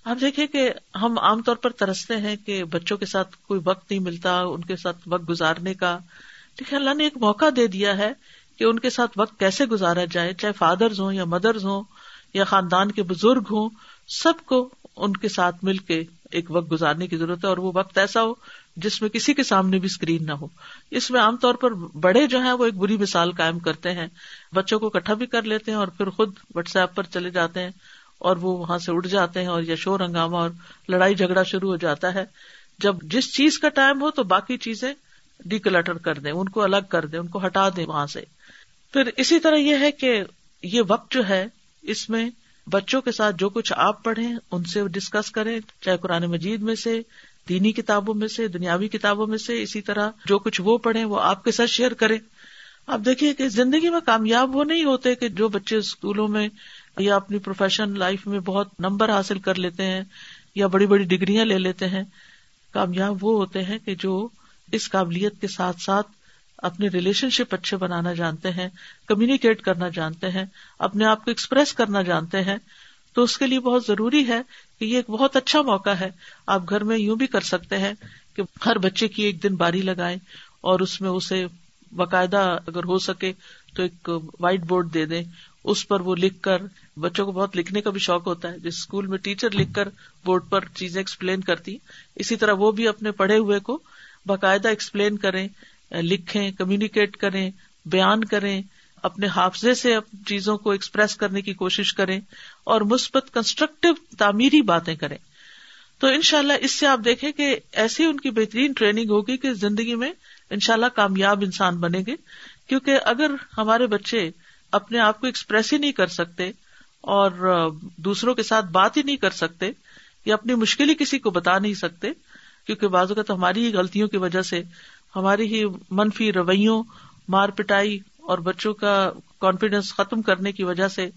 S1: آپ دیکھیں کہ ہم عام طور پر ترستے ہیں کہ بچوں کے ساتھ کوئی وقت نہیں ملتا، ان کے ساتھ وقت گزارنے کا۔ لیکن اللہ نے ایک موقع دے دیا ہے کہ ان کے ساتھ وقت کیسے گزارا جائے، چاہے فادرز ہوں یا مدرز ہوں یا خاندان کے بزرگ ہوں، سب کو ان کے ساتھ مل کے ایک وقت گزارنے کی ضرورت ہے اور وہ وقت ایسا ہو جس میں کسی کے سامنے بھی اسکرین نہ ہو۔ اس میں عام طور پر بڑے جو ہیں وہ ایک بری مثال قائم کرتے ہیں۔ بچوں کو اکٹھا بھی کر لیتے ہیں اور پھر خود واٹس ایپ پر چلے جاتے ہیں اور وہ وہاں سے اٹھ جاتے ہیں اور یا شور ہنگامہ اور لڑائی جھگڑا شروع ہو جاتا ہے۔ جب جس چیز کا ٹائم ہو تو باقی چیزیں ڈیکلٹر کر دیں، ان کو الگ کر دیں، ان کو ہٹا دیں وہاں سے۔ پھر اسی طرح یہ ہے کہ یہ وقت جو ہے اس میں بچوں کے ساتھ جو کچھ آپ پڑھیں، ان سے ڈسکس کریں، چاہے قرآن مجید میں سے، دینی کتابوں میں سے، دنیاوی کتابوں میں سے، اسی طرح جو کچھ وہ پڑھیں، وہ آپ کے ساتھ شیئر کریں۔ آپ دیکھیے کہ زندگی میں کامیاب وہ نہیں ہوتے کہ جو بچے اسکولوں میں یا اپنی پروفیشنل لائف میں بہت نمبر حاصل کر لیتے ہیں یا بڑی بڑی ڈگریاں لے لیتے ہیں۔ کامیاب وہ ہوتے ہیں کہ جو اس قابلیت کے ساتھ ساتھ اپنے ریلیشن شپ اچھے بنانا جانتے ہیں کمیونیکیٹ کرنا جانتے ہیں، اپنے آپ کو ایکسپریس کرنا جانتے ہیں، تو اس کے لیے بہت ضروری ہے کہ یہ ایک بہت اچھا موقع ہے۔ آپ گھر میں یوں بھی کر سکتے ہیں کہ ہر بچے کی ایک دن باری لگائے اور اس میں اسے باقاعدہ اگر ہو سکے تو ایک وائٹ بورڈ دے دیں۔ اس پر وہ لکھ کر، بچوں کو بہت لکھنے کا بھی شوق ہوتا ہے۔ جس اسکول میں ٹیچر لکھ کر بورڈ پر چیزیں ایکسپلین کرتی، اسی طرح وہ بھی اپنے پڑھے ہوئے کو باقاعدہ ایکسپلین کریں۔ لکھیں کمیونیکیٹ کریں، بیان کریں، اپنے حافظے سے چیزوں کو ایکسپریس کرنے کی کوشش کریں اور مثبت کنسٹرکٹیو تعمیری باتیں کریں۔ تو ان شاء اللہ اس سے آپ دیکھیں کہ ایسی ان کی بہترین ٹریننگ ہوگی کہ زندگی میں ان شاء اللہ کامیاب انسان بنے گے۔ کیونکہ اگر ہمارے بچے اپنے آپ کو ایکسپریس ہی نہیں کر سکتے اور دوسروں کے ساتھ بات ہی نہیں کر سکتے یا اپنی مشکل ہی کسی کو بتا نہیں سکتے، کیونکہ بعض اوقات ہماری ہی غلطیوں کی وجہ سے ہماری ہی منفی رویوں، مار پٹائی اور بچوں کا کانفیڈینس ختم کرنے کی وجہ سے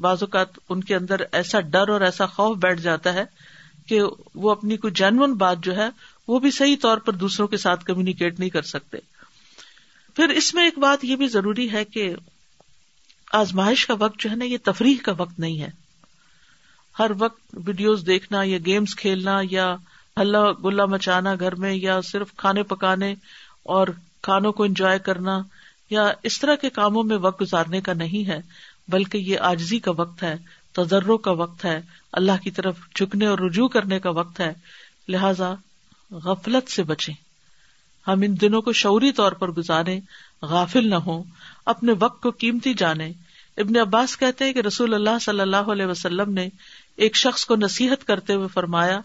S1: بعض اوقات ان کے اندر ایسا ڈر اور ایسا خوف بیٹھ جاتا ہے کہ وہ اپنی کوئی جینون بات جو ہے، وہ بھی صحیح طور پر دوسروں کے ساتھ کمیونیکیٹ نہیں کر سکتے۔ پھر اس میں ایک بات یہ بھی ضروری ہے کہ آزمائش کا وقت جو ہے نا، یہ تفریح کا وقت نہیں ہے۔ ہر وقت ویڈیوز دیکھنا یا گیمس کھیلنا یا ہلا گلا مچانا گھر میں یا صرف کھانے پکانے اور کھانوں کو انجوائے کرنا یا اس طرح کے کاموں میں وقت گزارنے کا نہیں ہے، بلکہ یہ آجزی کا وقت ہے تجروں کا وقت ہے، اللہ کی طرف جھکنے اور رجوع کرنے کا وقت ہے۔ لہذا غفلت سے بچیں۔ ہم ان دنوں کو شعوری طور پر گزارے غافل نہ ہوں، اپنے وقت کو قیمتی جانے ابن عباس کہتے ہیں کہ رسول اللہ صلی اللہ علیہ وسلم نے ایک شخص کو نصیحت کرتے ہوئے فرمایا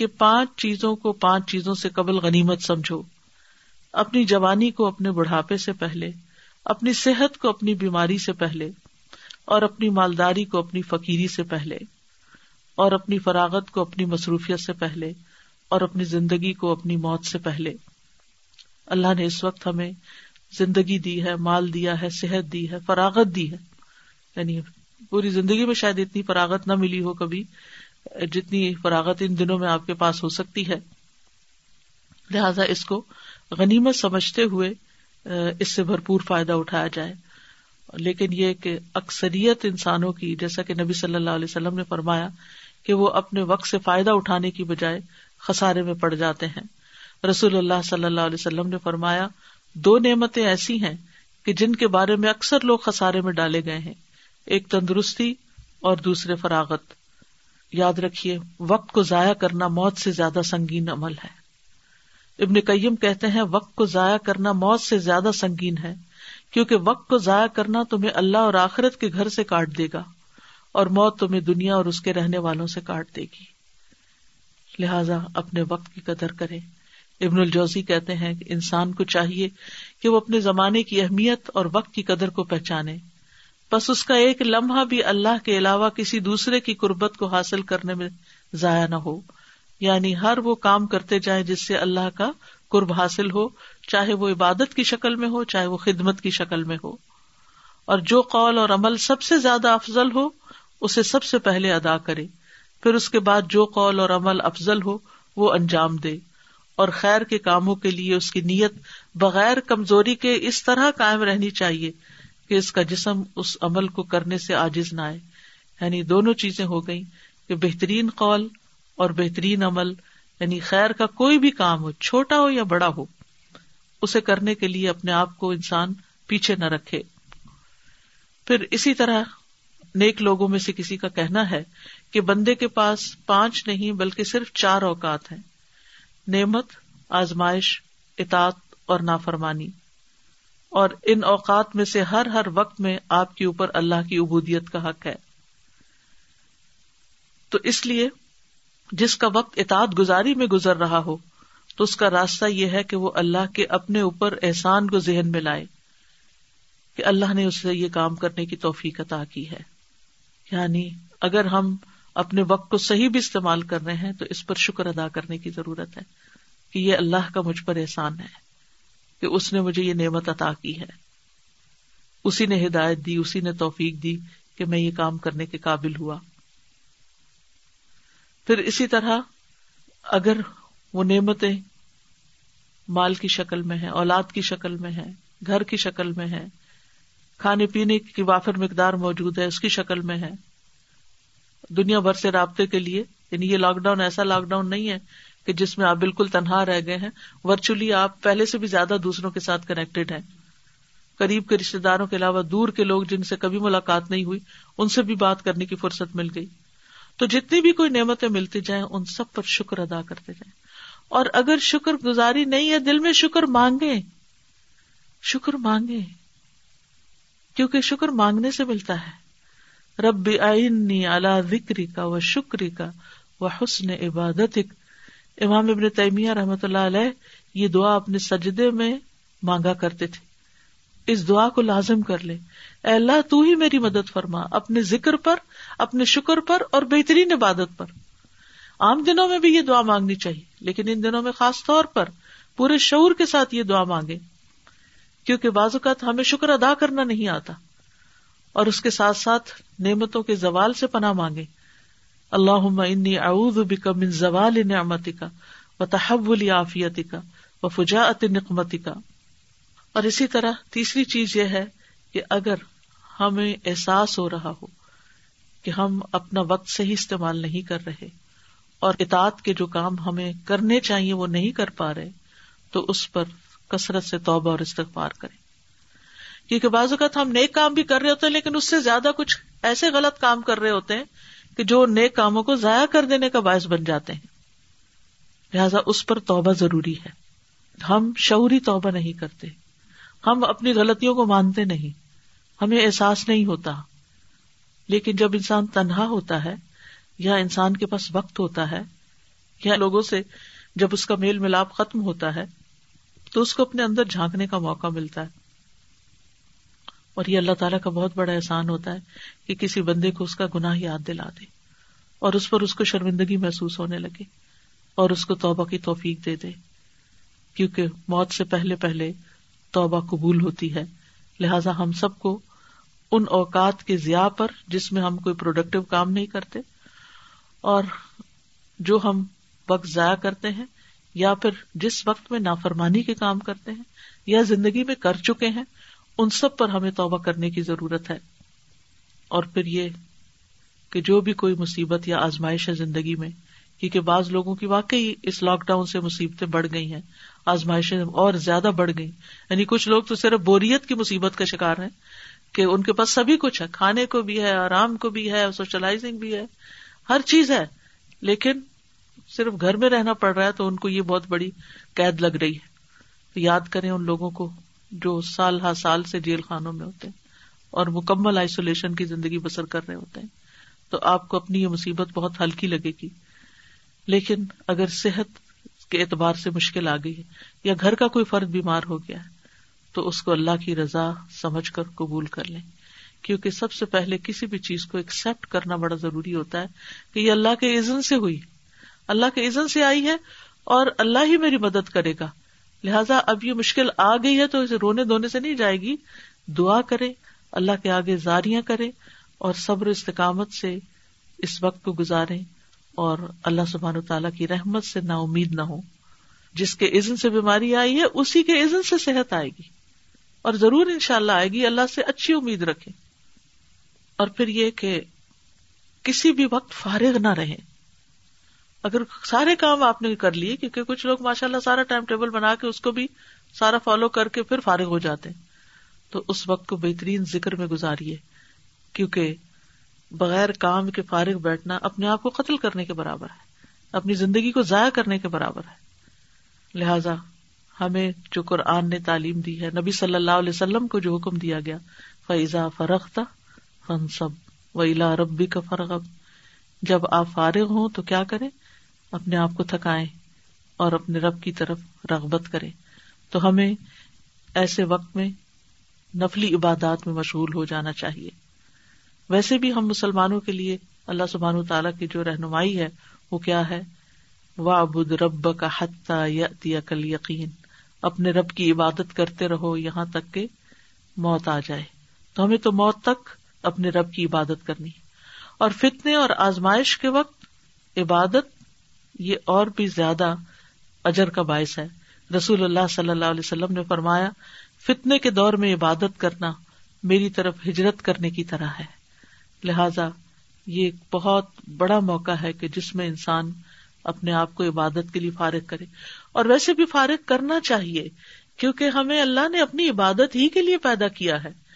S1: کہ پانچ چیزوں کو پانچ چیزوں سے قبل غنیمت سمجھو۔ اپنی جوانی کو اپنے بڑھاپے سے پہلے، اپنی صحت کو اپنی بیماری سے پہلے، اور اپنی مالداری کو اپنی فقیری سے پہلے، اور اپنی فراغت کو اپنی مصروفیت سے پہلے، اور اپنی زندگی کو اپنی موت سے پہلے۔ اللہ نے اس وقت ہمیں زندگی دی ہے، مال دیا ہے، صحت دی ہے، فراغت دی ہے۔ یعنی پوری زندگی میں شاید اتنی فراغت نہ ملی ہو کبھی۔ جتنی فراغت ان دنوں میں آپ کے پاس ہو سکتی ہے۔ لہذا اس کو غنیمت سمجھتے ہوئے اس سے بھرپور فائدہ اٹھایا جائے۔ لیکن یہ کہ اکثریت انسانوں کی، جیسا کہ نبی صلی اللہ علیہ وسلم نے فرمایا کہ وہ اپنے وقت سے فائدہ اٹھانے کی بجائے خسارے میں پڑ جاتے ہیں۔ رسول اللہ صلی اللہ علیہ وسلم نے فرمایا، دو نعمتیں ایسی ہیں کہ جن کے بارے میں اکثر لوگ خسارے میں ڈالے گئے ہیں۔ ایک تندرستی اور دوسرے فراغت۔ یاد رکھیے، وقت کو ضائع کرنا موت سے زیادہ سنگین عمل ہے۔ ابن کئیم کہتے ہیں، وقت کو ضائع کرنا موت سے زیادہ سنگین ہے، کیونکہ وقت کو ضائع کرنا تمہیں اللہ اور آخرت کے گھر سے کاٹ دے گا، اور موت تمہیں دنیا اور اس کے رہنے والوں سے کاٹ دے گی۔ لہذا اپنے وقت کی قدر کرے ابن الجوزی کہتے ہیں کہ انسان کو چاہیے کہ وہ اپنے زمانے کی اہمیت اور وقت کی قدر کو پہچانے۔ بس اس کا ایک لمحہ بھی اللہ کے علاوہ کسی دوسرے کی قربت کو حاصل کرنے میں ضائع نہ ہو۔ یعنی ہر وہ کام کرتے جائیں جس سے اللہ کا قرب حاصل ہو، چاہے وہ عبادت کی شکل میں ہو، چاہے وہ خدمت کی شکل میں ہو۔ اور جو قول اور عمل سب سے زیادہ افضل ہو، اسے سب سے پہلے ادا کرے۔ پھر اس کے بعد جو قول اور عمل افضل ہو، وہ انجام دے۔ اور خیر کے کاموں کے لیے اس کی نیت بغیر کمزوری کے اس طرح کائم رہنی چاہیے کہ اس کا جسم اس عمل کو کرنے سے آجز نہ آئے۔ یعنی دونوں چیزیں ہو گئی کہ بہترین قول اور بہترین عمل یعنی خیر کا کوئی بھی کام ہو، چھوٹا ہو یا بڑا ہو، اسے کرنے کے لیے اپنے آپ کو انسان پیچھے نہ رکھے۔ پھر اسی طرح نیک لوگوں میں سے کسی کا کہنا ہے کہ بندے کے پاس پانچ نہیں بلکہ صرف چار اوقات ہیں، نعمت، آزمائش اطاط اور نافرمانی۔ اور ان اوقات میں سے ہر ہر وقت میں آپ کے اوپر اللہ کی عبودیت کا حق ہے۔ تو اس لیے جس کا وقت اطاعت گزاری میں گزر رہا ہو، تو اس کا راستہ یہ ہے کہ وہ اللہ کے اپنے اوپر احسان کو ذہن میں لائے کہ اللہ نے اسے یہ کام کرنے کی توفیق عطا کی ہے۔ یعنی اگر ہم اپنے وقت کو صحیح بھی استعمال کر رہے ہیں تو اس پر شکر ادا کرنے کی ضرورت ہے کہ یہ اللہ کا مجھ پر احسان ہے۔ کہ اس نے مجھے یہ نعمت عطا کی ہے۔ اسی نے ہدایت دی، اسی نے توفیق دی کہ میں یہ کام کرنے کے قابل ہوا۔ پھر اسی طرح اگر وہ نعمتیں مال کی شکل میں ہے اولاد کی شکل میں ہے گھر کی شکل میں ہے کھانے پینے کی وافر مقدار موجود ہے، اس کی شکل میں ہے دنیا بھر سے رابطے کے لیے یعنی یہ لاک ڈاؤن ایسا لاک ڈاؤن نہیں ہے کہ جس میں آپ بالکل تنہا رہ گئے ہیں ورچولی آپ پہلے سے بھی زیادہ دوسروں کے ساتھ کنیکٹڈ ہیں۔ قریب کے رشتے داروں کے علاوہ دور کے لوگ جن سے کبھی ملاقات نہیں ہوئی، ان سے بھی بات کرنے کی فرصت مل گئی۔ تو جتنی بھی کوئی نعمتیں ملتی جائیں، ان سب پر شکر ادا کرتے جائیں۔ اور اگر شکر گزاری نہیں ہے، دل میں شکر مانگے شکر مانگے کیونکہ شکر مانگنے سے ملتا ہے۔ رب آئینی اللہ ذکری کا و شکری کا و حسن عبادت امام ابن تیمیہ رحمت اللہ علیہ یہ دعا اپنے سجدے میں مانگا کرتے تھے۔ اس دعا کو لازم کر لے۔ اے اللہ، تو ہی میری مدد فرما۔ اپنے ذکر پر، اپنے شکر پر اور بہترین عبادت پر۔ عام دنوں میں بھی یہ دعا مانگنی چاہیے، لیکن ان دنوں میں خاص طور پر پورے شعور کے ساتھ یہ دعا مانگے۔ کیونکہ بعض اوقات ہمیں شکر ادا کرنا نہیں آتا اور اس کے ساتھ ساتھ نعمتوں کے زوال سے پناہ مانگے۔ اللہ انی اعوذ بک من زوال نعمتی کا و تحول عافیتی کا و فجاعت نقمتی کا اور اسی طرح تیسری چیز یہ ہے کہ اگر ہمیں احساس ہو رہا ہو کہ ہم اپنا وقت صحیح استعمال نہیں کر رہے اور اطاعت کے جو کام ہمیں کرنے چاہیے وہ نہیں کر پا رہے، تو اس پر کثرت سے توبہ اور استغفار کریں۔ کیونکہ بعض اوقات ہم نیک کام بھی کر رہے ہوتے ہیں لیکن اس سے زیادہ کچھ ایسے غلط کام کر رہے ہوتے ہیں کہ جو نیک کاموں کو ضائع کر دینے کا باعث بن جاتے ہیں۔ لہذا اس پر توبہ ضروری ہے۔ ہم شعوری توبہ نہیں کرتے۔ ہم اپنی غلطیوں کو مانتے نہیں۔ ہمیں احساس نہیں ہوتا۔ لیکن جب انسان تنہا ہوتا ہے یا انسان کے پاس وقت ہوتا ہے یا لوگوں سے جب اس کا میل ملاپ ختم ہوتا ہے تو اس کو اپنے اندر جھانکنے کا موقع ملتا ہے۔ اور یہ اللہ تعالیٰ کا بہت بڑا احسان ہوتا ہے کہ کسی بندے کو اس کا گناہ یاد دلا دے اور اس پر اس کو شرمندگی محسوس ہونے لگے اور اس کو توبہ کی توفیق دے دے کیونکہ موت سے پہلے پہلے توبہ قبول ہوتی ہے۔ لہذا ہم سب کو ان اوقات کے ضیاع پر جس میں ہم کوئی پروڈکٹیو کام نہیں کرتے اور جو ہم وقت ضائع کرتے ہیں یا پھر جس وقت میں نافرمانی کے کام کرتے ہیں یا زندگی میں کر چکے ہیں ان سب پر ہمیں توبہ کرنے کی ضرورت ہے۔ اور پھر یہ کہ جو بھی کوئی مصیبت یا آزمائش ہے زندگی میں، کیونکہ بعض لوگوں کی واقعی اس لاک ڈاؤن سے مصیبتیں بڑھ گئی ہیں، آزمائشیں اور زیادہ بڑھ گئی یعنی کچھ لوگ تو صرف بوریت کی مصیبت کا شکار ہیں کہ ان کے پاس سبھی کچھ ہے، کھانے کو بھی ہے، آرام کو بھی ہے سوشلائزنگ بھی ہے، ہر چیز ہے۔ لیکن صرف گھر میں رہنا پڑ رہا ہے تو ان کو یہ بہت بڑی قید لگ رہی ہے۔ تو یاد کریں ان لوگوں کو جو سال ہر سال سے جیل خانوں میں ہوتے ہیں اور مکمل آئسولیشن کی زندگی بسر کر رہے ہوتے ہیں، تو آپ کو اپنی یہ مصیبت بہت ہلکی لگے گی۔ لیکن اگر صحت کے اعتبار سے مشکل آ گئی ہے یا گھر کا کوئی فرد بیمار ہو گیا ہے، تو اس کو اللہ کی رضا سمجھ کر قبول کر لیں۔ کیونکہ سب سے پہلے کسی بھی چیز کو ایکسپٹ کرنا بڑا ضروری ہوتا ہے کہ یہ اللہ کے عزن سے ہوئی۔ اللہ کے عزن سے آئی ہے اور اللہ ہی میری مدد کرے گا۔ لہٰذا اب یہ مشکل آ گئی ہے تو اسے رونے دھونے سے نہیں جائے گی۔ دعا کرے، اللہ کے آگے زاریاں کرے اور صبر استقامت سے اس وقت کو گزارے اور اللہ سبحان و تعالیٰ کی رحمت سے نا امید نہ ہو۔ جس کے عزن سے بیماری آئی ہے، اسی کے عزن سے صحت آئے گی۔ اور ضرور ان شاء اللہ آئے گی، اللہ سے اچھی امید رکھے۔ اور پھر یہ کہ کسی بھی وقت فارغ نہ رہے۔ اگر سارے کام آپ نے کر لیے، کیونکہ کچھ لوگ ماشاء اللہ سارا ٹائم ٹیبل بنا کے اس کو بھی سارا فالو کر کے پھر فارغ ہو جاتے ہیں۔ تو اس وقت کو بہترین ذکر میں گزاریے، کیونکہ بغیر کام کے فارغ بیٹھنا اپنے آپ کو قتل کرنے کے برابر ہے، اپنی زندگی کو ضائع کرنے کے برابر ہے۔ لہذا ہمیں جو قرآن نے تعلیم دی ہے، نبی صلی اللہ علیہ وسلم کو جو حکم دیا گیا فیضا فرختا فن سب و الا ربی کا فرغب جب آپ فارغ ہوں تو کیا کریں؟ اپنے آپ کو تھکائیں اور اپنے رب کی طرف رغبت کریں تو ہمیں ایسے وقت میں نفلی عبادات میں مشغول ہو جانا چاہیے۔ ویسے بھی ہم مسلمانوں کے لیے اللہ سبحان تعالیٰ کی جو رہنمائی ہے، وہ کیا ہے؟ ابود رب کا حتیہ کل یقین اپنے رب کی عبادت کرتے رہو یہاں تک کہ موت آ جائے۔ تو ہمیں تو موت تک اپنے رب کی عبادت کرنی۔ اور فتنے اور آزمائش کے وقت عبادت یہ اور بھی زیادہ اجر کا باعث ہے۔ رسول اللہ صلی اللہ علیہ وسلم نے فرمایا، فتنے کے دور میں عبادت کرنا میری طرف ہجرت کرنے کی طرح ہے۔ لہذا یہ ایک بہت بڑا موقع ہے کہ جس میں انسان اپنے آپ کو عبادت کے لیے فارغ کرے۔ اور ویسے بھی فارغ کرنا چاہیے، کیونکہ ہمیں اللہ نے اپنی عبادت ہی کے لیے پیدا کیا ہے۔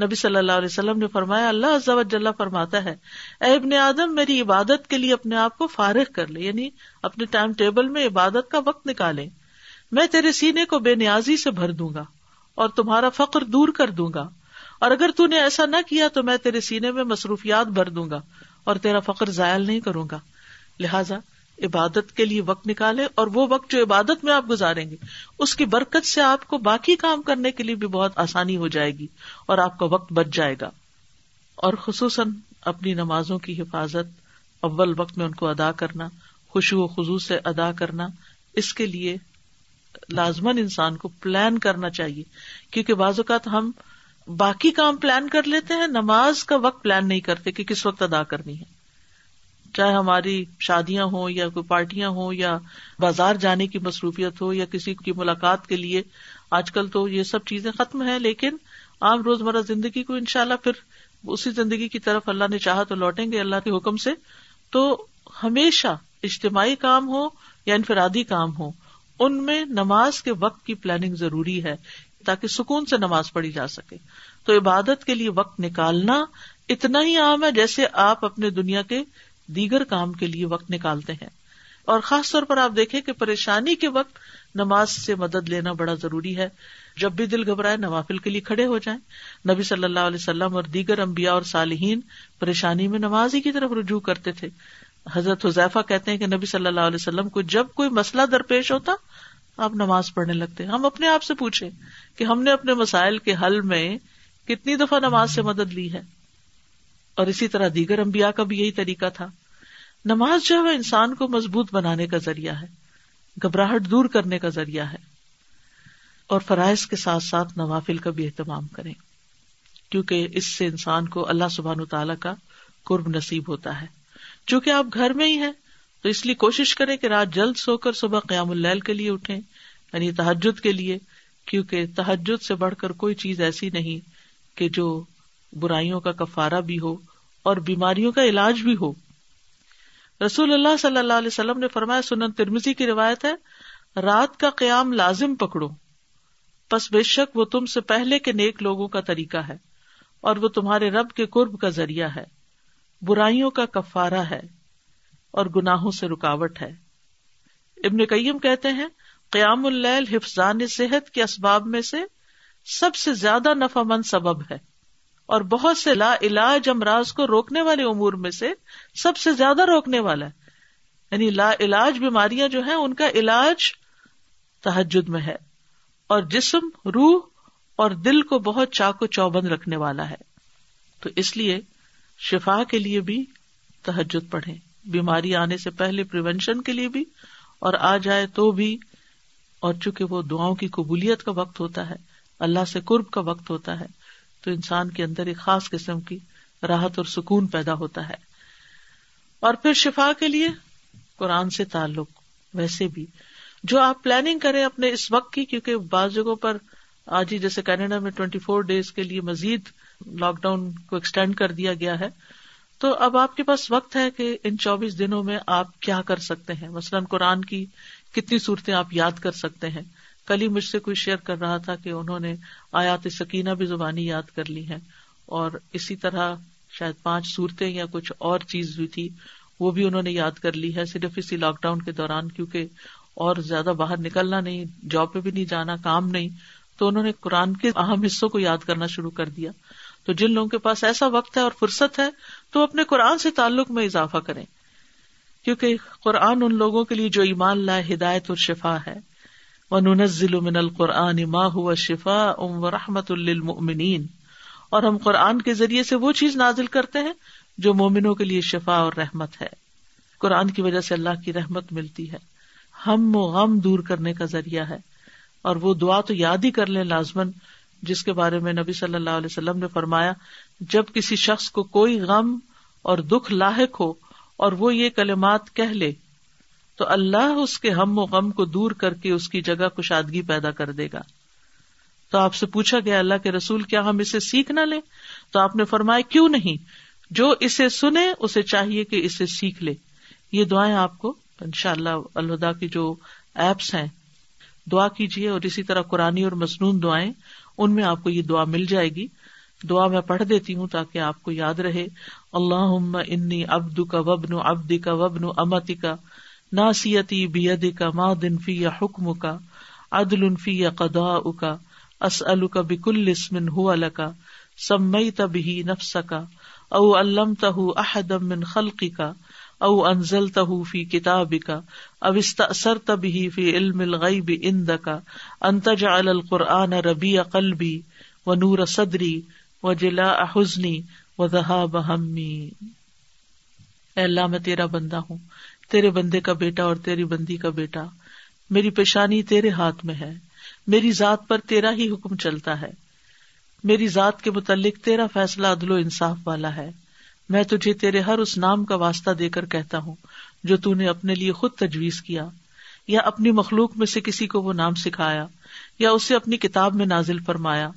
S1: نبی صلی اللہ علیہ وسلم نے فرمایا، اللہ فرماتا ہے، اے ابن آدم، میری عبادت کے لیے اپنے آپ کو فارغ کر لے یعنی اپنے ٹائم ٹیبل میں عبادت کا وقت نکالے، میں تیرے سینے کو بے نیازی سے بھر دوں گا اور تمہارا فخر دور کر دوں گا، اور اگر تو نے ایسا نہ کیا تو میں تیرے سینے میں مصروفیات بھر دوں گا اور تیرا فخر ضائع نہیں کروں گا۔ لہذا عبادت کے لیے وقت نکالے اور وہ وقت جو عبادت میں آپ گزاریں گے، اس کی برکت سے آپ کو باقی کام کرنے کے لیے بھی بہت آسانی ہو جائے گی اور آپ کا وقت بچ جائے گا۔ اور خصوصاً اپنی نمازوں کی حفاظت، اول وقت میں ان کو ادا کرنا خوشو و خزو سے ادا کرنا، اس کے لیے لازمن انسان کو پلان کرنا چاہیے۔ کیونکہ بعض اوقات ہم باقی کام پلان کر لیتے ہیں، نماز کا وقت پلان نہیں کرتے کہ کس وقت ادا کرنی ہے۔ چاہے ہماری شادیاں ہوں یا کوئی پارٹیاں ہوں یا بازار جانے کی مصروفیت ہو یا کسی کی ملاقات کے لیے، آج کل تو یہ سب چیزیں ختم ہے لیکن عام روزمرہ زندگی کو ان شاء اللہ پھر اسی زندگی کی طرف اللہ نے چاہا تو لوٹیں گے اللہ کے حکم سے۔ تو ہمیشہ اجتماعی کام ہو یا انفرادی کام ہو ان میں نماز کے وقت کی پلاننگ ضروری ہے تاکہ سکون سے نماز پڑھی جا سکے۔ تو عبادت کے لیے وقت نکالنا اتنا ہی عام ہے جیسے آپ اپنے دنیا کے دیگر کام کے لیے وقت نکالتے ہیں۔ اور خاص طور پر آپ دیکھیں کہ پریشانی کے وقت نماز سے مدد لینا بڑا ضروری ہے۔ جب بھی دل گھبرائے نوافل کے لیے کھڑے ہو جائیں۔ نبی صلی اللہ علیہ وسلم اور دیگر امبیا اور صالحین پریشانی میں نماز ہی کی طرف رجوع کرتے تھے۔ حضرت حذیفہ کہتے ہیں کہ نبی صلی اللہ علیہ وسلم کو جب کوئی مسئلہ درپیش ہوتا، آپ نماز پڑھنے لگتے۔ ہم اپنے آپ سے پوچھیں کہ ہم نے اپنے مسائل کے حل میں کتنی دفعہ نماز سے مدد لی ہے۔ اور اسی طرح دیگر امبیا کا بھی یہی طریقہ تھا۔ نماز جو ہے انسان کو مضبوط بنانے کا ذریعہ ہے، گھبراہٹ دور کرنے کا ذریعہ ہے، اور فرائض کے ساتھ ساتھ نوافل کا بھی اہتمام کریں، کیونکہ اس سے انسان کو اللہ سبحان تعالی کا قرب نصیب ہوتا ہے۔ چونکہ آپ گھر میں ہی ہیں، تو اس لیے کوشش کریں کہ رات جلد سو کر صبح قیام اللیل کے لیے اٹھیں یعنی تحجد کے لیے، کیونکہ تحجد سے بڑھ کر کوئی چیز ایسی نہیں کہ جو برائیوں کا کفارہ بھی ہو اور بیماریوں کا علاج بھی ہو۔ رسول اللہ صلی اللہ علیہ وسلم نے فرمایا، سنن ترمزی کی روایت ہے، رات کا قیام لازم پکڑو۔ بس بے شک وہ تم سے پہلے کے نیک لوگوں کا طریقہ ہے، اور وہ تمہارے رب کے قرب کا ذریعہ ہے۔ برائیوں کا کفارہ ہے، اور گناہوں سے رکاوٹ ہے۔ ابن کئیم کہتے ہیں، قیام اللیل حفظان صحت کے اسباب میں سے سب سے زیادہ نفع مند سبب ہے۔ اور بہت سے لا علاج امراض کو روکنے والے امور میں سے سب سے زیادہ روکنے والا ہے۔ یعنی لا علاج بیماریاں جو ہیں، ان کا علاج تحجد میں ہے۔ اور جسم، روح اور دل کو بہت چاق و چوبند رکھنے والا ہے۔ تو اس لیے شفا کے لیے بھی تحجد پڑھے بیماری آنے سے پہلے پریونشن کے لیے بھی اور آ جائے تو بھی۔ اور چونکہ وہ دعاؤں کی قبولیت کا وقت ہوتا ہے، اللہ سے قرب کا وقت ہوتا ہے تو انسان کے اندر ایک خاص قسم کی راحت اور سکون پیدا ہوتا ہے۔ اور پھر شفا کے لیے قرآن سے تعلق، ویسے بھی۔ جو آپ پلاننگ کریں اپنے اس وقت کی، کیونکہ بعض جگہوں پر آج ہی جیسے کینیڈا میں ٹوینٹی فور ڈیز کے لیے مزید لاک ڈاؤن کو ایکسٹینڈ کر دیا گیا ہے۔ تو اب آپ کے پاس وقت ہے کہ ان چوبیس دنوں میں آپ کیا کر سکتے ہیں؟ مثلاً قرآن کی کتنی صورتیں آپ یاد کر سکتے ہیں؟ کل ہی مجھ سے کوئی شیئر کر رہا تھا کہ انہوں نے آیات سکینہ بھی زبانی یاد کر لی ہے اور اسی طرح شاید پانچ صورتیں یا کچھ اور چیز بھی تھی، وہ بھی انہوں نے یاد کر لی ہے صرف اسی لاک ڈاؤن کے دوران، کیونکہ اور زیادہ باہر نکلنا نہیں جاب پہ بھی نہیں جانا، کام نہیں، تو انہوں نے قرآن کے اہم حصوں کو یاد کرنا شروع کر دیا۔ تو جن لوگوں کے پاس ایسا وقت ہے اور فرصت ہے، تو اپنے قرآن سے تعلق میں اضافہ کریں۔ کیونکہ قرآن ان لوگوں کے لیے جو ایمان لائے، ہدایت اور شفا ہے۔ وننزل من القرآن ما هو شفاء ورحمة للمؤمنین۔ اور ہم قرآن کے ذریعے سے وہ چیز نازل کرتے ہیں جو مومنوں کے لیے شفا اور رحمت ہے۔ قرآن کی وجہ سے اللہ کی رحمت ملتی ہے۔ ہم و غم دور کرنے کا ذریعہ ہے۔ اور وہ دعا تو یاد ہی کر لیں لازمن جس کے بارے میں نبی صلی اللہ علیہ وسلم نے فرمایا، جب کسی شخص کو کوئی غم اور دکھ لاحق ہو اور وہ یہ کلمات کہہ لے تو اللہ اس کے ہم و غم کو دور کر کے اس کی جگہ کشادگی پیدا کر دے گا۔ تو آپ سے پوچھا گیا، اللہ کے رسول، کیا ہم اسے سیکھ نہ لیں؟ تو آپ نے فرمایا، کیوں نہیں؟ جو اسے سنے، اسے چاہیے کہ اسے سیکھ لے۔ یہ دعائیں آپ کو ان شاء اللہ الہدا کی جو ایپس ہیں، دعا کیجیے اور اسی طرح قرآن اور مصنون دعائیں، ان میں آپ کو یہ دعا مل جائے گی۔ دعا میں پڑھ دیتی ہوں تاکہ آپ کو یاد رہے۔ اللہ انی ابد کا وبن ابدی کا وبن امتی کا ناسیتی بید کا ما دن فی یا حکم کا عدل فی یا قدا کا اس کا بکل اسمن ہو کا سمئی تبھی نفس کا او علم تہ احدم من خلقی کا او انزل تہ فی کتاب کا او استأثر تبھی فی علم الغیب اند کا انتجعل القرآن ربی قلبی و نور صدری و جلا حزنی و ذہاب ہمی۔ اے اللہ، میں تیرا بندہ ہوں۔ تیرے بندے کا بیٹا اور تیری بندی کا بیٹا، میری پیشانی تیرے ہاتھ میں ہے، میری ذات پر تیرا ہی حکم چلتا ہے، میری ذات کے متعلق تیرا فیصلہ عدل و انصاف والا ہے۔ میں تجھے تیرے ہر اس نام کا واسطہ دے کر کہتا ہوں جو تو نے اپنے لیے خود تجویز کیا، یا اپنی مخلوق میں سے کسی کو وہ نام سکھایا، یا اسے اپنی کتاب میں نازل فرمایا،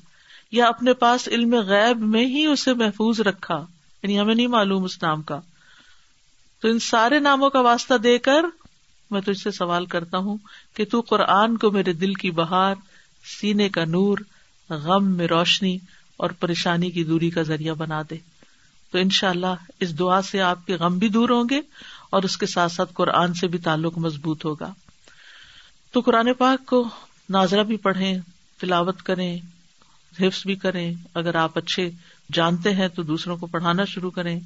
S1: یا اپنے پاس علم غیب میں ہی اسے محفوظ رکھا یعنی ہمیں نہیں معلوم اس نام کا۔ تو ان سارے ناموں کا واسطہ دے کر میں تجھ سے سوال کرتا ہوں کہ تو قرآن کو میرے دل کی بہار، سینے کا نور، غم میں روشنی اور پریشانی کی دوری کا ذریعہ بنا دے۔ تو ان شاء اللہ اس دعا سے آپ کے غم بھی دور ہوں گے اور اس کے ساتھ ساتھ قرآن سے بھی تعلق مضبوط ہوگا۔ تو قرآن پاک کو ناظرہ بھی پڑھیں، تلاوت کریں، حفظ بھی کریں۔ اگر آپ اچھے جانتے ہیں تو دوسروں کو پڑھانا شروع کریں۔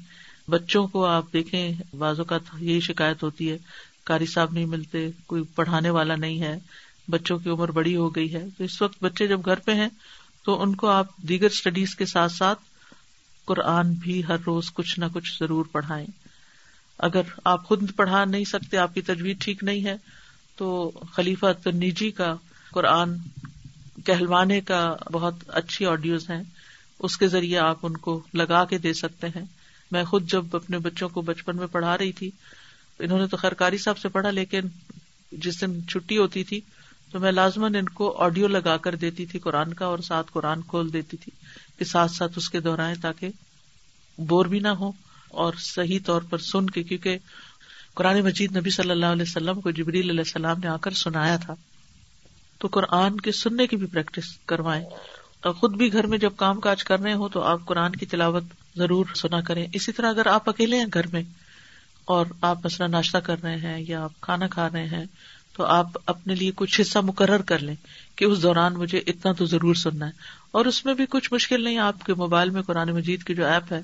S1: بچوں کو آپ دیکھیں بازو کا یہی شکایت ہوتی ہے کاری صاحب نہیں ملتے، کوئی پڑھانے والا نہیں ہے، بچوں کی عمر بڑی ہو گئی ہے۔ تو اس وقت بچے جب گھر پہ ہیں، تو ان کو آپ دیگر اسٹڈیز کے ساتھ ساتھ قرآن بھی ہر روز کچھ نہ کچھ ضرور پڑھائیں۔ اگر آپ خود پڑھا نہیں سکتے، آپ کی تجویز ٹھیک نہیں ہے، تو خلیفہ تنیجی کا قرآن کہلوانے کا بہت اچھی آڈیوز ہیں۔ اس کے ذریعے آپ ان کو لگا کے دے سکتے ہیں۔ میں خود جب اپنے بچوں کو بچپن میں پڑھا رہی تھی، انہوں نے تو خرکاری صاحب سے پڑھا، لیکن جس دن چھٹی ہوتی تھی تو میں لازمن ان کو آڈیو لگا کر دیتی تھی قرآن کا اور ساتھ قرآن کھول دیتی تھی کہ ساتھ ساتھ اس کے دہرائیں تاکہ بور بھی نہ ہو اور صحیح طور پر سن کے، کیونکہ قرآن مجید نبی صلی اللہ علیہ وسلم کو جبریل علیہ السلام نے آ کر سنایا تھا۔ تو قرآن کے سننے کی بھی پریکٹس کروائیں۔ اور خود بھی گھر میں جب کام کاج کر رہے ہو تو آپ قرآن کی تلاوت ضرور سنا کریں۔ اسی طرح اگر آپ اکیلے ہیں گھر میں اور آپ مثلا ناشتہ کر رہے ہیں یا آپ کھانا کھا رہے ہیں تو آپ اپنے لیے کچھ حصہ مقرر کر لیں کہ اس دوران مجھے اتنا تو ضرور سننا ہے۔ اور اس میں بھی کچھ مشکل نہیں، آپ کے موبائل میں قرآن مجید کی جو ایپ ہے،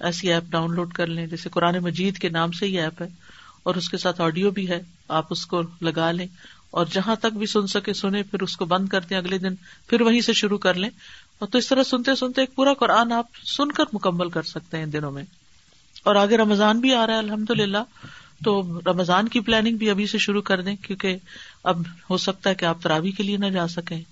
S1: ایسی ایپ ڈاؤن لوڈ کر لیں۔ جیسے قرآن مجید کے نام سے ہی ایپ ہے اور اس کے ساتھ آڈیو بھی ہے، آپ اس کو لگا لیں۔ اور جہاں تک بھی سن سکے سنے پھر اس کو بند کر دیں اگلے دن، پھر وہیں سے شروع کر لیں۔ اور تو اس طرح سنتے سنتے ایک پورا قرآن آپ سن کر مکمل کر سکتے ہیں ان دنوں میں۔ اور آگے رمضان بھی آ رہا ہے الحمد للہ تو رمضان کی پلاننگ بھی ابھی سے شروع کر دیں، کیونکہ اب ہو سکتا ہے کہ آپ تراوی کے لیے نہ جا سکیں۔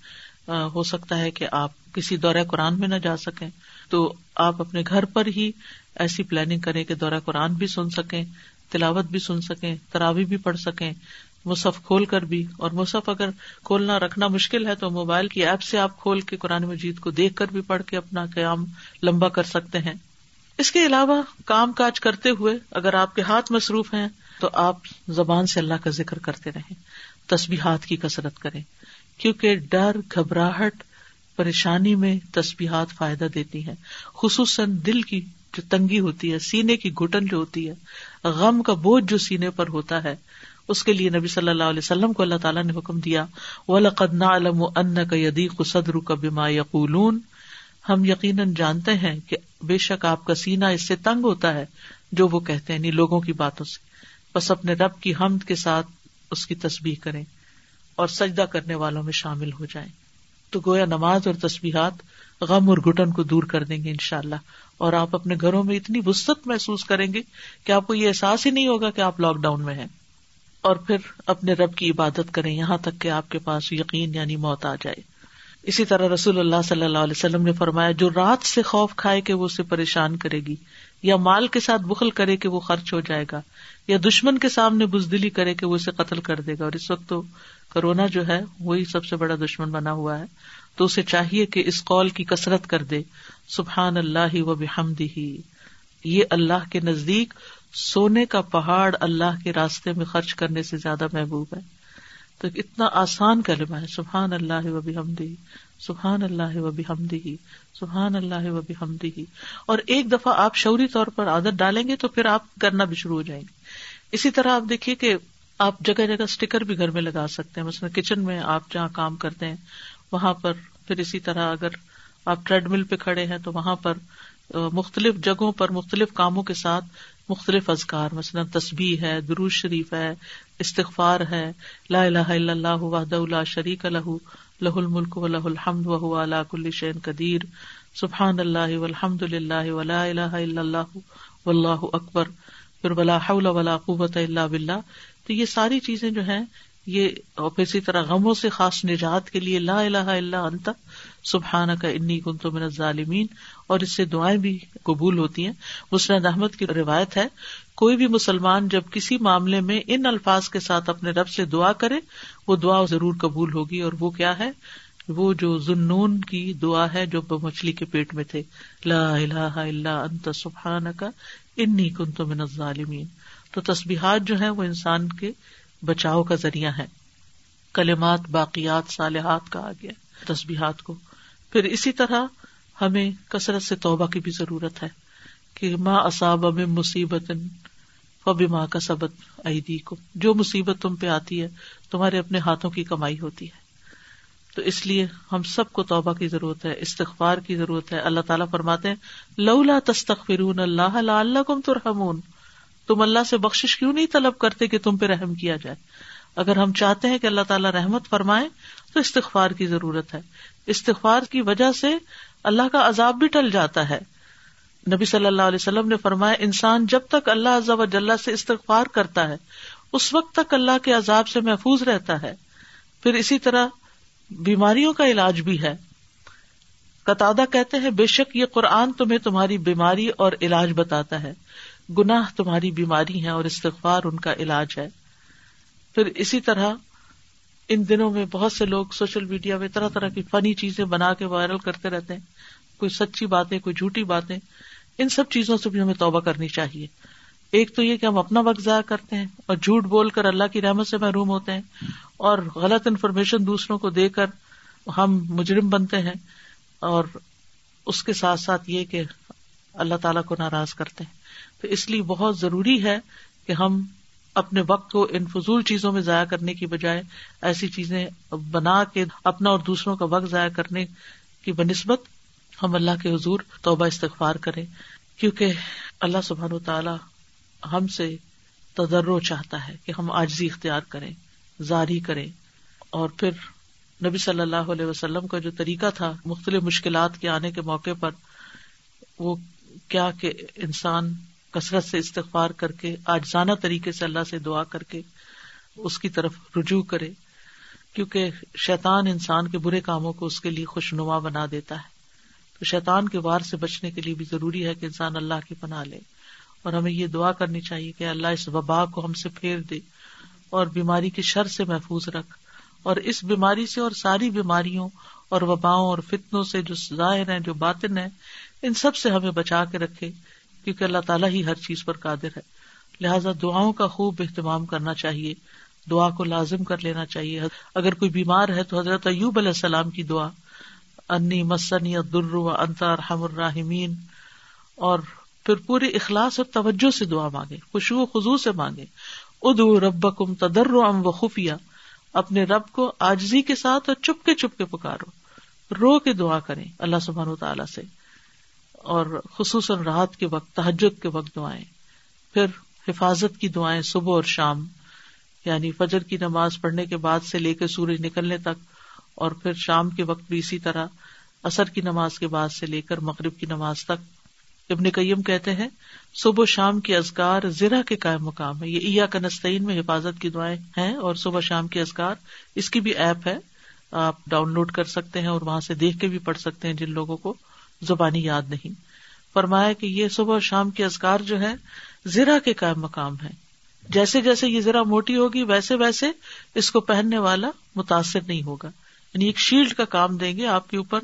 S1: ہو سکتا ہے کہ آپ کسی دورہ قرآن میں نہ جا سکیں۔ تو آپ اپنے گھر پر ہی ایسی پلاننگ کریں کہ دورہ قرآن بھی سن سکیں، تلاوت بھی سن سکیں تراوی بھی پڑھ سکیں۔ مصحف کھول کر بھی، اور مصحف اگر کھولنا رکھنا مشکل ہے تو موبائل کی ایپ سے آپ کھول کے قرآن مجید کو دیکھ کر بھی پڑھ کے اپنا قیام لمبا کر سکتے ہیں۔ اس کے علاوہ کام کاج کرتے ہوئے اگر آپ کے ہاتھ مصروف ہیں تو آپ زبان سے اللہ کا ذکر کرتے رہیں، تسبیحات کی کسرت کریں، کیونکہ ڈر، گھبراہٹ، پریشانی میں تسبیحات فائدہ دیتی ہے خصوصاً دل کی جو تنگی ہوتی ہے، سینے کی گٹن جو ہوتی ہے، غم کا بوجھ جو سینے پر ہوتا ہے اس کے لیے نبی صلی اللہ علیہ وسلم کو اللہ تعالیٰ نے حکم دیا وہ لقدنا علم ان صدر ہم یقیناً جانتے ہیں کہ بے شک آپ کا سینا اس سے تنگ ہوتا ہے، جو وہ کہتے ہیں یعنی لوگوں کی باتوں سے۔ بس اپنے رب کی حمد کے ساتھ اس کی تصویر کریں اور سجدہ کرنے والوں میں شامل ہو جائیں۔ تو گویا نماز اور تصویرات غم اور گٹن کو دور کر دیں گے ان شاء اللہ اور آپ اپنے گھروں میں اتنی وسط محسوس کریں گے کہ آپ کو یہ احساس ہی نہیں ہوگا کہ آپ لاک ڈاؤن میں ہیں۔ اور پھر اپنے رب کی عبادت کریں، یہاں تک کہ آپ کے پاس یقین یعنی موت آ جائے۔ اسی طرح رسول اللہ صلی اللہ علیہ وسلم نے فرمایا، جو رات سے خوف کھائے کہ وہ اسے پریشان کرے گی، یا مال کے ساتھ بخل کرے کہ وہ خرچ ہو جائے گا، یا دشمن کے سامنے بزدلی کرے کہ وہ اسے قتل کر دے گا۔ اور اس وقت تو کرونا جو ہے، وہی سب سے بڑا دشمن بنا ہوا ہے۔ تو اسے چاہیے کہ اس قول کی کسرت کر دے، سبحان اللہ و بحمدہ۔ ہی یہ اللہ کے نزدیک سونے کا پہاڑ اللہ کے راستے میں خرچ کرنے سے زیادہ محبوب ہے۔ تو اتنا آسان کلمہ ہے، سبحان اللہ و بحمدی سبحان اللہ و بحمدی سبحان اللہ و بحمدی اور ایک دفعہ آپ شعوری طور پر عادت ڈالیں گے تو پھر آپ کرنا بھی شروع ہو جائیں گے۔ اسی طرح آپ دیکھیے کہ آپ جگہ جگہ اسٹیکر بھی گھر میں لگا سکتے ہیں۔ مثلاً کچن میں آپ جہاں کام کرتے ہیں، وہاں پر پھر اسی طرح اگر آپ ٹریڈ مل پہ کھڑے ہیں تو وہاں پر مختلف جگہوں پر مختلف کاموں کے ساتھ مختلف ازکار مثلاً تصبیح ہے دروز شریف ہے، استغفار ہے، لا الہ الا اللہ وحدہ لا شریک لہ لہ الملک و لہ الحمد و هو على كل شيء قدیر۔ سبحان اللہ والحمد للہ ولا الہ الا اللہ واللہ اکبر۔ پھر ولا حول ولا قوت الا باللہ۔ تو یہ ساری چیزیں جو ہیں، یہ اور پھر اسی طرح غموں سے خاص نجات کے لیے لا الہ الا انت۔ سبحان کا انی کن تو من ظالمین اور اس سے دعائیں بھی قبول ہوتی ہیں۔ مسند احمد کی روایت ہے، کوئی بھی مسلمان جب کسی معاملے میں ان الفاظ کے ساتھ اپنے رب سے دعا کرے، وہ دعا ضرور قبول ہوگی۔ اور وہ کیا ہے؟ وہ جو ذنون کی دعا ہے، جو مچھلی کے پیٹ میں تھے۔ لا الہ الا انت سبحان کا انی کن تو من ظالمین تو تسبیحات جو ہے وہ انسان کے بچاؤ کا ذریعہ ہے کلمات، باقیات، صالحات کا آ گیا تسبیحات کو پھر اسی طرح ہمیں کثرت سے توبہ کی بھی ضرورت ہے کہ ماں اصاب مصیبت ماں کا سبق عیدی کو جو مصیبت تم پہ آتی ہے، تمہارے اپنے ہاتھوں کی کمائی ہوتی ہے۔ تو اس لیے ہم سب کو توبہ کی ضرورت ہے، استغفار کی ضرورت ہے۔ اللہ تعالیٰ فرماتے ہیں، لولا تستغفرون اللہ اللہ کم ترحمون۔ تم اللہ سے بخش کیوں نہیں طلب کرتے کہ تم پہ رحم کیا جائے؟ اگر ہم چاہتے ہیں کہ اللہ تعالیٰ رحمت فرمائے، تو استغفار کی ضرورت ہے۔ استغفار کی وجہ سے اللہ کا عذاب بھی ٹل جاتا ہے۔ نبی صلی اللہ علیہ وسلم نے فرمایا، انسان جب تک اللہ عزب اجلّہ سے استغفار کرتا ہے، اس وقت تک اللہ کے عذاب سے محفوظ رہتا ہے۔ پھر اسی طرح بیماریوں کا علاج بھی ہے۔ قطع کہتے ہیں، بے شک یہ قرآن تمہیں تمہاری بیماری اور علاج بتاتا ہے۔ گناہ تمہاری بیماری ہے اور استغفار ان کا علاج ہے۔ پھر اسی طرح ان دنوں میں بہت سے لوگ سوشل میڈیا میں طرح طرح کی فنی چیزیں بنا کے وائرل کرتے رہتے ہیں۔ کوئی سچی باتیں، کوئی جھوٹی باتیں۔ ان سب چیزوں سے بھی ہمیں توبہ کرنی چاہیے۔ ایک تو یہ کہ ہم اپنا وقت ضائع کرتے ہیں اور جھوٹ بول کر اللہ کی رحمت سے محروم ہوتے ہیں اور غلط انفارمیشن دوسروں کو دے کر ہم مجرم بنتے ہیں اور اس کے ساتھ ساتھ یہ کہ اللہ تعالیٰ کو ناراض کرتے ہیں۔ تو اس لیے بہت ضروری ہے کہ ہم اپنے وقت کو ان فضول چیزوں میں ضائع کرنے کی بجائے ایسی چیزیں بنا کے اپنا اور دوسروں کا وقت ضائع کرنے کی بنسبت ہم اللہ کے حضور توبہ استغفار کریں، کیونکہ اللہ سبحان و تعالی ہم سے تدرو چاہتا ہے کہ ہم آجزی اختیار کریں، زاری کریں۔ اور پھر نبی صلی اللہ علیہ وسلم کا جو طریقہ تھا مختلف مشکلات کے آنے کے موقع پر، وہ کیا کہ انسان کثرت سے استغفار کر کے، آجزانہ طریقے سے اللہ سے دعا کر کے اس کی طرف رجوع کرے، کیونکہ شیطان انسان کے برے کاموں کو اس کے لیے خوشنما بنا دیتا ہے۔ تو شیطان کے وار سے بچنے کے لیے بھی ضروری ہے کہ انسان اللہ کی پناہ لے۔ اور ہمیں یہ دعا کرنی چاہیے کہ اللہ اس وبا کو ہم سے پھیر دے اور بیماری کی شر سے محفوظ رکھ۔ اور اس بیماری سے اور ساری بیماریوں اور وباؤں اور فتنوں سے جو ظاہر ہیں، جو باطن ہے ان سب سے ہمیں بچا کے رکھے۔ کیونکہ اللہ تعالیٰ ہی ہر چیز پر قادر ہے۔ لہٰذا دعاؤں کا خوب اہتمام کرنا چاہیے، دعا کو لازم کر لینا چاہیے۔ اگر کوئی بیمار ہے تو حضرت ایوب علیہ السلام کی دعا، انی مسنی در انتا رحم الرحمین اور پھر پوری اخلاص اور توجہ سے دعا مانگے خوشبو خزو سے مانگے ادو رب کم تدر ام و خفیہ۔ اپنے رب کو آجزی کے ساتھ اور چپ کے چپ کے پکارو۔ رو کے دعا کریں اللہ سبحان تعالیٰ سے۔ اور خصوصاً رات کے وقت تحجد کے وقت دعائیں۔ پھر حفاظت کی دعائیں صبح اور شام یعنی فجر کی نماز پڑھنے کے بعد سے لے کے سورج نکلنے تک، اور پھر شام کے وقت بھی اسی طرح اثر کی نماز کے بعد سے لے کر مغرب کی نماز تک۔ ابن قیم کہتے ہیں، صبح شام کی ازگار زرا کے قائم مقام ہے یہ کا کنستین میں حفاظت کی دعائیں ہیں، اور صبح شام کی ازگار اس کی بھی ایپ ہے۔ آپ ڈاؤن لوڈ کر سکتے ہیں اور وہاں سے دیکھ کے بھی پڑھ سکتے ہیں جن لوگوں کو زبانی یاد نہیں۔ فرمایا کہ یہ صبح اور شام کی ازکار جو ہے زرا کے قائم مقام ہے جیسے جیسے یہ ذرا موٹی ہوگی، ویسے ویسے اس کو پہننے والا متاثر نہیں ہوگا۔ یعنی ایک شیلڈ کا کام دیں گے، آپ کے اوپر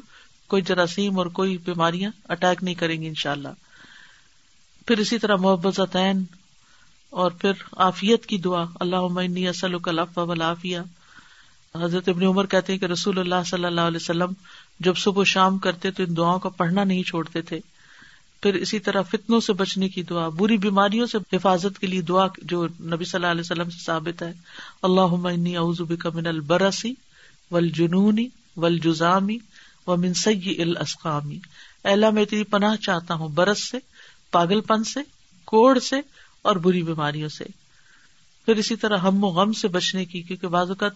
S1: کوئی جراثیم اور کوئی بیماریاں اٹیک نہیں کریں گی ان شاء اللہ پھر اسی طرح محبت اور پھر آفیت کی دعا اللہ عافیہ حضرت ابن عمر کہتے ہیں کہ رسول اللہ صلی اللہ علیہ وسلم جب صبح و شام کرتے تو ان دعاؤں کا پڑھنا نہیں چھوڑتے تھے۔ پھر اسی طرح فتنوں سے بچنے کی دعا، بری بیماریوں سے حفاظت کے لیے دعا جو نبی صلی اللہ علیہ وسلم سے ثابت ہے۔ اللہ بک من البرسی ول جنونی ول جزامی و منسی الاسقامی اللہ، میں تیری پناہ چاہتا ہوں برس سے پاگل پن سے، کوڑ سے اور بری بیماریوں سے۔ پھر اسی طرح ہم و غم سے بچنے کی، کیونکہ بعض اوقات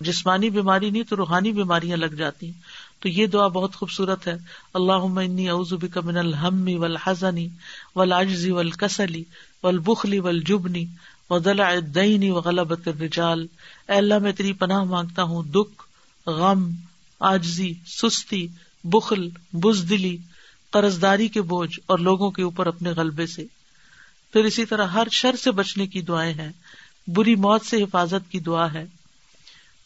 S1: جسمانی بیماری نہیں تو روحانی بیماریاں لگ جاتی۔ ہیں تو یہ دعا بہت خوبصورت ہے۔ اللہ بک من الحمی ول حزنی ول عجزی ول کسلی ول بخلی ول جبنی ودلع الدین وغلبت الرجال۔ اے اللہ، میں تیری پناہ مانگتا ہوں۔ دکھ، غم آجزی سستی، بخل، بزدلی قرض داری کے بوجھ اور لوگوں کے اوپر اپنے غلبے سے۔ پھر اسی طرح ہر شر سے بچنے کی دعائیں ہیں۔ بری موت سے حفاظت کی دعا ہے۔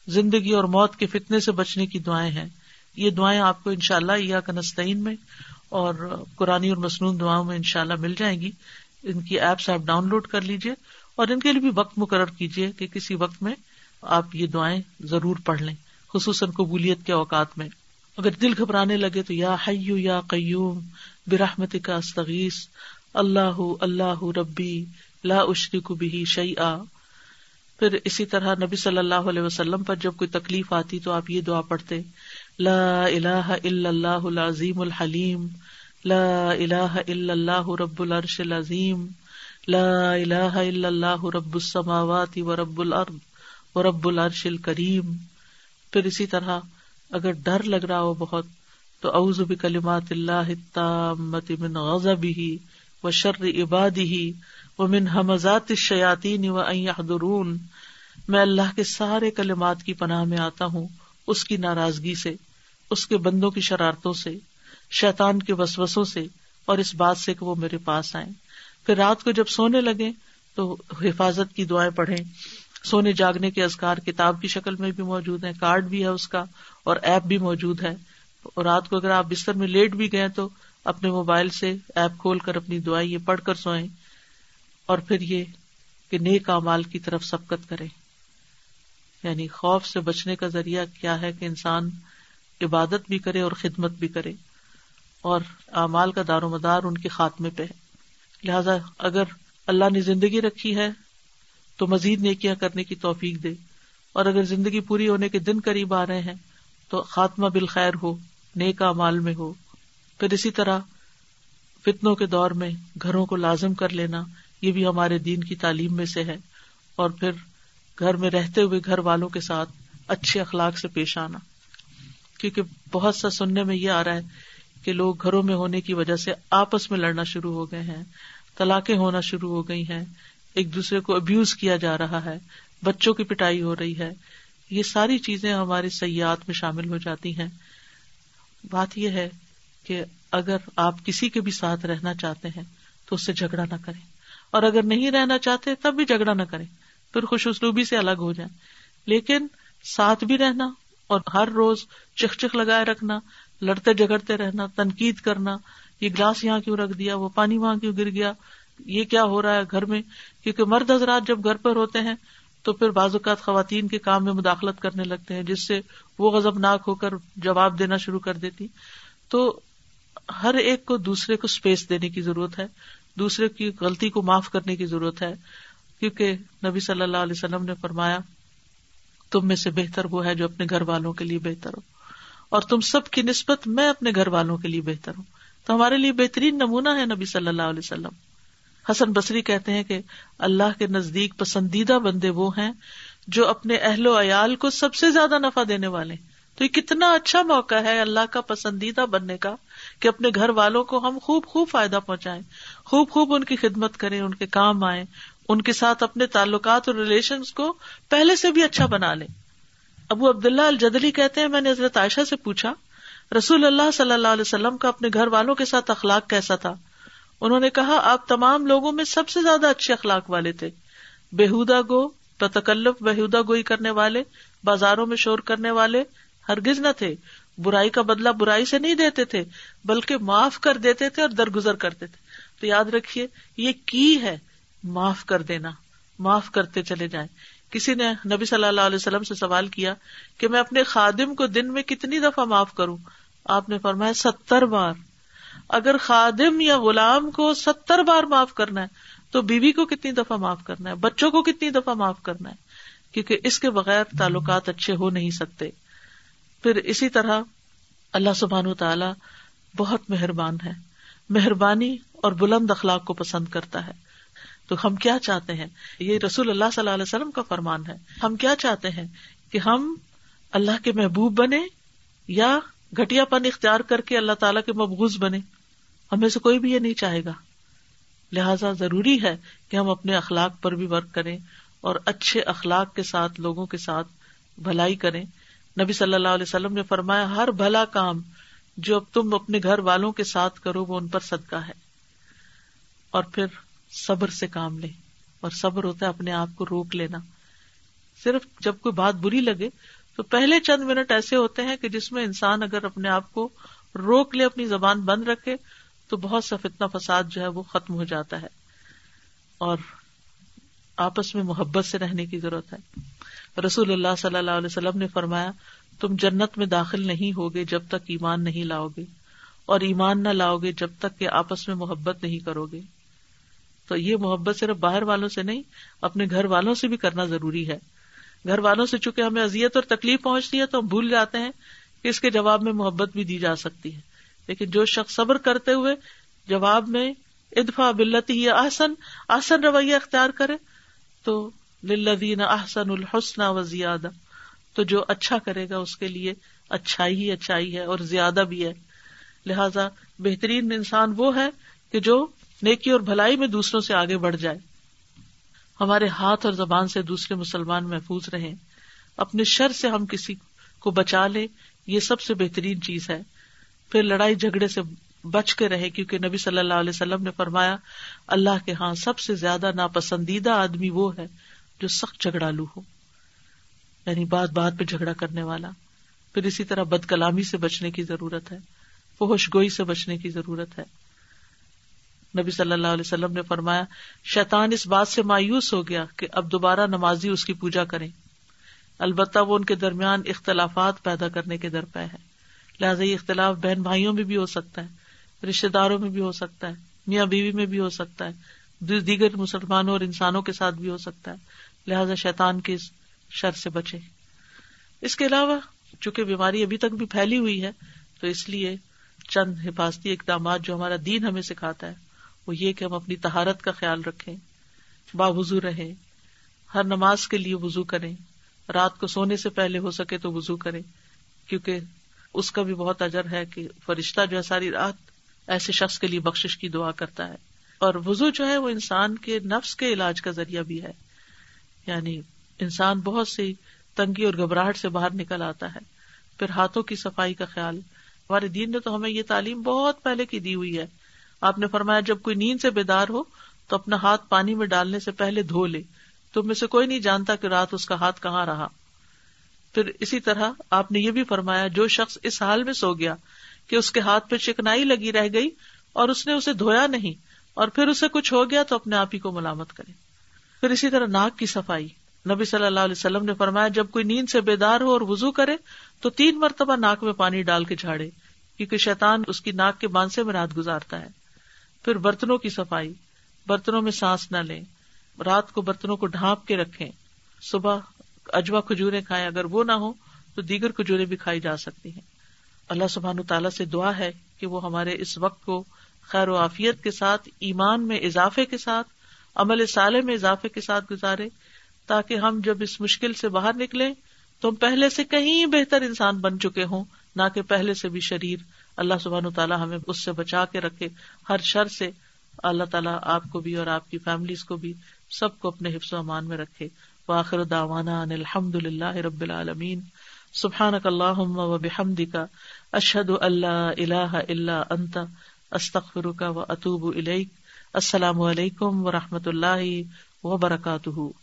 S1: زندگی اور موت کے فتنے سے بچنے کی دعائیں ہیں۔ یہ دعائیں آپ کو ان شاء اللہ یا کنستین میں اور قرآن اور مصنون دعاؤں میں ان شاء اللہ مل جائیں گی۔ ان کی ایپس آپ ڈاؤن لوڈ کر لیجیے اور ان کے لیے بھی وقت مقرر کیجیے کہ کسی وقت میں آپ یہ دعائیں ضرور پڑھ لیں، خصوصاً قبولیت کے اوقات میں۔ اگر دل گھبرانے لگے تو یا حیو یا قیوم برحمت کا استغیث، اللہ اللہ ربی لا اشری کو بھی شعی آ پھر اسی طرح نبی صلی اللہ علیہ وسلم پر جب کوئی تکلیف آتی تو آپ یہ دعا پڑھتے لا الہ الا اللہ العظیم الحلیم لا الہ الا اللہ رب العرش العظیم لا الہ الا اللہ رب السماوات و رب الارض و رب العرش الکریم پھر اسی طرح اگر ڈر لگ رہا ہو بہت تو اعوذ بکلمات اللہ التامت من غضبہ و شر عبادہ و من حمزات الشیاطین و ان یحضرون. میں اللہ کے سارے کلمات کی پناہ میں آتا ہوں اس کی ناراضگی سے، اس کے بندوں کی شرارتوں سے، شیطان کے وسوسوں سے اور اس بات سے کہ وہ میرے پاس آئے پھر رات کو جب سونے لگے تو حفاظت کی دعائیں پڑھیں۔ سونے جاگنے کے ازکار کتاب کی شکل میں بھی موجود ہے کارڈ بھی ہے اس کا اور ایپ بھی موجود ہے۔ اور رات کو اگر آپ بستر میں لیٹ بھی گئے تو اپنے موبائل سے ایپ کھول کر اپنی دعائیں یہ پڑھ کر سوئیں۔ اور پھر یہ کہ نیک امال کی طرف سبقت کرے یعنی خوف سے بچنے کا ذریعہ کیا ہے کہ انسان عبادت بھی کرے اور خدمت بھی کرے اور اعمال کا دار و مدار ان کے خاتمے پہ ہے۔ لہذا اگر اللہ نے زندگی رکھی ہے تو مزید نیکیاں کرنے کی توفیق دے۔ اور اگر زندگی پوری ہونے کے دن قریب آ رہے ہیں تو خاتمہ بالخیر ہو، نیک مال میں ہو۔ پھر اسی طرح فتنوں کے دور میں گھروں کو لازم کر لینا، یہ بھی ہمارے دین کی تعلیم میں سے ہے۔ اور پھر گھر میں رہتے ہوئے گھر والوں کے ساتھ اچھے اخلاق سے پیش آنا۔ کیونکہ بہت سا سننے میں یہ آ رہا ہے کہ لوگ گھروں میں ہونے کی وجہ سے آپس میں لڑنا شروع ہو گئے ہیں، طلاقیں ہونا شروع ہو گئی ہیں، ایک دوسرے کو ابیوز کیا جا رہا ہے، بچوں کی پٹائی ہو رہی ہے۔ یہ ساری چیزیں ہماری سیاحت میں شامل ہو جاتی ہیں۔ بات یہ ہے کہ اگر آپ کسی کے بھی ساتھ رہنا چاہتے ہیں تو اس سے جھگڑا نہ کریں۔ اور اگر نہیں رہنا چاہتے تب بھی جھگڑا نہ کریں۔ پھر خوش اسلوبی سے الگ ہو جائیں۔ لیکن ساتھ بھی رہنا اور ہر روز چکھ چکھ لگائے رکھنا، لڑتے جگڑتے رہنا، تنقید کرنا، یہ گلاس یہاں کیوں رکھ دیا، وہ پانی وہاں کیوں گر گیا، یہ کیا ہو رہا ہے گھر میں؟ کیونکہ مرد حضرات جب گھر پر ہوتے ہیں تو پھر بعض اوقات خواتین کے کام میں مداخلت کرنے لگتے ہیں، جس سے وہ غزب ناک ہو کر جواب دینا شروع کر دیتی۔ تو ہر ایک کو دوسرے کو اسپیس دینے کی ضرورت ہے، دوسرے کی غلطی کو معاف کرنے کی ضرورت ہے۔ کیونکہ نبی صلی اللہ علیہ وسلم نے فرمایا، تم میں سے بہتر وہ ہے جو اپنے گھر والوں کے لیے بہتر ہو۔ اور تم سب کی نسبت میں اپنے گھر والوں کے لیے بہتر ہوں۔ تو ہمارے لیے بہترین نمونہ ہے نبی صلی اللہ علیہ وسلم۔ حسن بصری کہتے ہیں کہ اللہ کے نزدیک پسندیدہ بندے وہ ہیں جو اپنے اہل و عیال کو سب سے زیادہ نفع دینے والے تو یہ کتنا اچھا موقع ہے اللہ کا پسندیدہ بننے کا کہ اپنے گھر والوں کو ہم خوب خوب فائدہ پہنچائیں، خوب خوب ان کی خدمت کریں، ان کے کام آئیں ان کے ساتھ اپنے تعلقات اور ریلیشن کو پہلے سے بھی اچھا بنا لیں۔ ابو عبداللہ الجدلی کہتے ہیں، میں نے حضرت عائشہ سے پوچھا، رسول اللہ صلی اللہ علیہ وسلم کا اپنے گھر والوں کے ساتھ اخلاق کیسا تھا؟ انہوں نے کہا، آپ تمام لوگوں میں سب سے زیادہ اچھے اخلاق والے تھے۔ بےحدا گو بتکلف بےحدا گوئی کرنے والے، بازاروں میں شور کرنے والے ہرگز نہ تھے۔ برائی کا بدلہ برائی سے نہیں دیتے تھے، بلکہ معاف کر دیتے تھے اور درگزر کرتے تھے۔ تو یاد رکھیے، یہ کی ہے؟ معاف کر دینا، معاف کرتے چلے جائیں۔ کسی نے نبی صلی اللہ علیہ وسلم سے سوال کیا کہ میں اپنے خادم کو دن میں کتنی دفعہ معاف کروں؟ آپ نے فرمایا ستر بار۔ اگر خادم یا غلام کو ستر بار معاف کرنا ہے تو بیوی کو کتنی دفعہ معاف کرنا ہے؟ بچوں کو کتنی دفعہ معاف کرنا ہے؟ کیونکہ اس کے بغیر تعلقات اچھے ہو نہیں سکتے۔ پھر اسی طرح اللہ سبحان تعالی بہت مہربان ہے۔ مہربانی اور بلند اخلاق کو پسند کرتا ہے۔ تو ہم کیا چاہتے ہیں؟ یہ رسول اللہ صلی اللہ علیہ وسلم کا فرمان ہے۔ ہم کیا چاہتے ہیں؟ کہ ہم اللہ کے محبوب بنے یا گٹیا پن اختیار کر کے اللہ تعالیٰ کے مبغوض بنے۔ ہمیں سے کوئی بھی یہ نہیں چاہے گا۔ لہذا ضروری ہے کہ ہم اپنے اخلاق پر بھی ورک کریں اور اچھے اخلاق کے ساتھ، لوگوں کے ساتھ بھلائی کریں۔ نبی صلی اللہ علیہ وسلم نے فرمایا، ہر بھلا کام جو اب تم اپنے گھر والوں کے ساتھ کرو، وہ ان پر صدقہ ہے۔ اور پھر صبر سے کام لے اور صبر ہوتا ہے اپنے آپ کو روک لینا۔ صرف جب کوئی بات بری لگے تو پہلے چند منٹ ایسے ہوتے ہیں کہ جس میں انسان اگر اپنے آپ کو روک لے، اپنی زبان بند رکھے، تو بہت سا فتنا فساد جو ہے وہ ختم ہو جاتا ہے۔ اور آپس میں محبت سے رہنے کی ضرورت ہے۔ رسول اللہ صلی اللہ علیہ وسلم نے فرمایا، تم جنت میں داخل نہیں ہوگے جب تک ایمان نہیں لاؤ گے اور ایمان نہ لاؤ گے جب تک کہ آپس میں محبت نہیں کرو گے تو یہ محبت صرف باہر والوں سے نہیں، اپنے گھر والوں سے بھی کرنا ضروری ہے۔ گھر والوں سے چونکہ ہمیں اذیت اور تکلیف پہنچتی ہے تو ہم بھول جاتے ہیں کہ اس کے جواب میں محبت بھی دی جا سکتی ہے۔ لیکن جو شخص صبر کرتے ہوئے جواب میں ادفا بلتی آسن آسن رویہ اختیار کرے، تو للذین احسن الحسن و زیادہ۔ تو جو اچھا کرے گا اس کے لیے اچھائی ہی اچھائی ہے اور زیادہ بھی ہے۔ لہذا بہترین انسان وہ ہے کہ جو نیکی اور بھلائی میں دوسروں سے آگے بڑھ جائے۔ ہمارے ہاتھ اور زبان سے دوسرے مسلمان محفوظ رہے اپنے شر سے ہم کسی کو بچا لے یہ سب سے بہترین چیز ہے۔ پھر لڑائی جھگڑے سے بچ کے رہے، کیونکہ نبی صلی اللہ علیہ وسلم نے فرمایا، اللہ کے ہاں سب سے زیادہ ناپسندیدہ آدمی وہ ہے جو سخت جھگڑا لو ہو یعنی بات بات پہ جھگڑا کرنے والا۔ پھر اسی طرح بد کلامی سے بچنے کی ضرورت ہے فوش گوئی سے بچنے کی ضرورت ہے۔ نبی صلی اللہ علیہ وسلم نے فرمایا، شیطان اس بات سے مایوس ہو گیا کہ اب دوبارہ نمازی اس کی پوجا کریں۔ البتہ وہ ان کے درمیان اختلافات پیدا کرنے کے در پہ ہے۔ لہٰذا یہ اختلاف بہن بھائیوں میں بھی ہو سکتا ہے رشتے داروں میں بھی ہو سکتا ہے، میاں بیوی میں بھی ہو سکتا ہے دیگر مسلمانوں اور انسانوں کے ساتھ بھی ہو سکتا ہے۔ لہٰذا شیطان کے شر سے بچے۔ اس کے علاوہ، چونکہ بیماری ابھی تک بھی پھیلی ہوئی ہے، تو اس لیے چند حفاظتی اقدامات جو ہمارا دین ہمیں سکھاتا ہے وہ یہ کہ ہم اپنی تہارت کا خیال رکھیں، باوضو رہیں، ہر نماز کے لیے وزو کریں، رات کو سونے سے پہلے ہو سکے تو وزو کریں، کیونکہ اس کا بھی بہت اجر ہے کہ فرشتہ جو ہے ساری رات ایسے شخص کے لیے بخش کی دعا کرتا ہے۔ اور وزو جو ہے وہ انسان کے نفس کے علاج کا ذریعہ بھی ہے۔ یعنی انسان بہت سی تنگی اور گھبراہٹ سے باہر نکل آتا ہے۔ پھر ہاتھوں کی صفائی کا خیال۔ ہمارے دین نے تو ہمیں یہ تعلیم بہت پہلے کی دی ہوئی ہے۔ آپ نے فرمایا جب کوئی نیند سے بیدار ہو تو اپنا ہاتھ پانی میں ڈالنے سے پہلے دھو لے۔ تو میں سے کوئی نہیں جانتا کہ رات اس کا ہاتھ کہاں رہا۔ پھر اسی طرح آپ نے یہ بھی فرمایا، جو شخص اس حال میں سو گیا کہ اس کے ہاتھ پہ چکنائی لگی رہ گئی اور اس نے اسے دھویا نہیں اور پھر اسے کچھ ہو گیا تو اپنے آپ ہی کو ملامت کرے۔ پھر اسی طرح ناک کی صفائی۔ نبی صلی اللہ علیہ وسلم نے فرمایا جب کوئی نیند سے بیدار ہو اور وزو کرے تو تین مرتبہ ناک میں پانی ڈال کے جھاڑے، کیونکہ شیطان اس کی ناک کے بانسے میں رات گزارتا ہے۔ پھر برتنوں کی صفائی، برتنوں میں سانس نہ لیں، رات کو برتنوں کو ڈھانپ کے رکھے صبح اجوا کھجورے کھائیں، اگر وہ نہ ہو تو دیگر کھجورے بھی کھائی جا سکتی ہیں۔ اللہ سبحان تعالیٰ سے دعا ہے کہ وہ ہمارے اس وقت کو خیر و عافیت کے ساتھ، ایمان میں اضافے کے ساتھ، عمل سالے میں اضافے کے ساتھ گزارے، تاکہ ہم جب اس مشکل سے باہر نکلے تو ہم پہلے سے کہیں بہتر انسان بن چکے ہوں، نہ کہ پہلے سے بھی شریر اللہ سبحان تعالیٰ ہمیں اس سے بچا کے رکھے، ہر شر سے اللہ تعالیٰ آپ کو بھی اور آپ کی فیملیز کو بھی سب کو اپنے حفظ و امان میں رکھے۔ واخر داوانا الحمد للہ رب العالمین۔ سبحان اللہ و بحمد کا اشد اللہ اللہ اللہ انت استخر کا و اطوب السلام علیکم و رحمۃ اللہ وبرکاتہ۔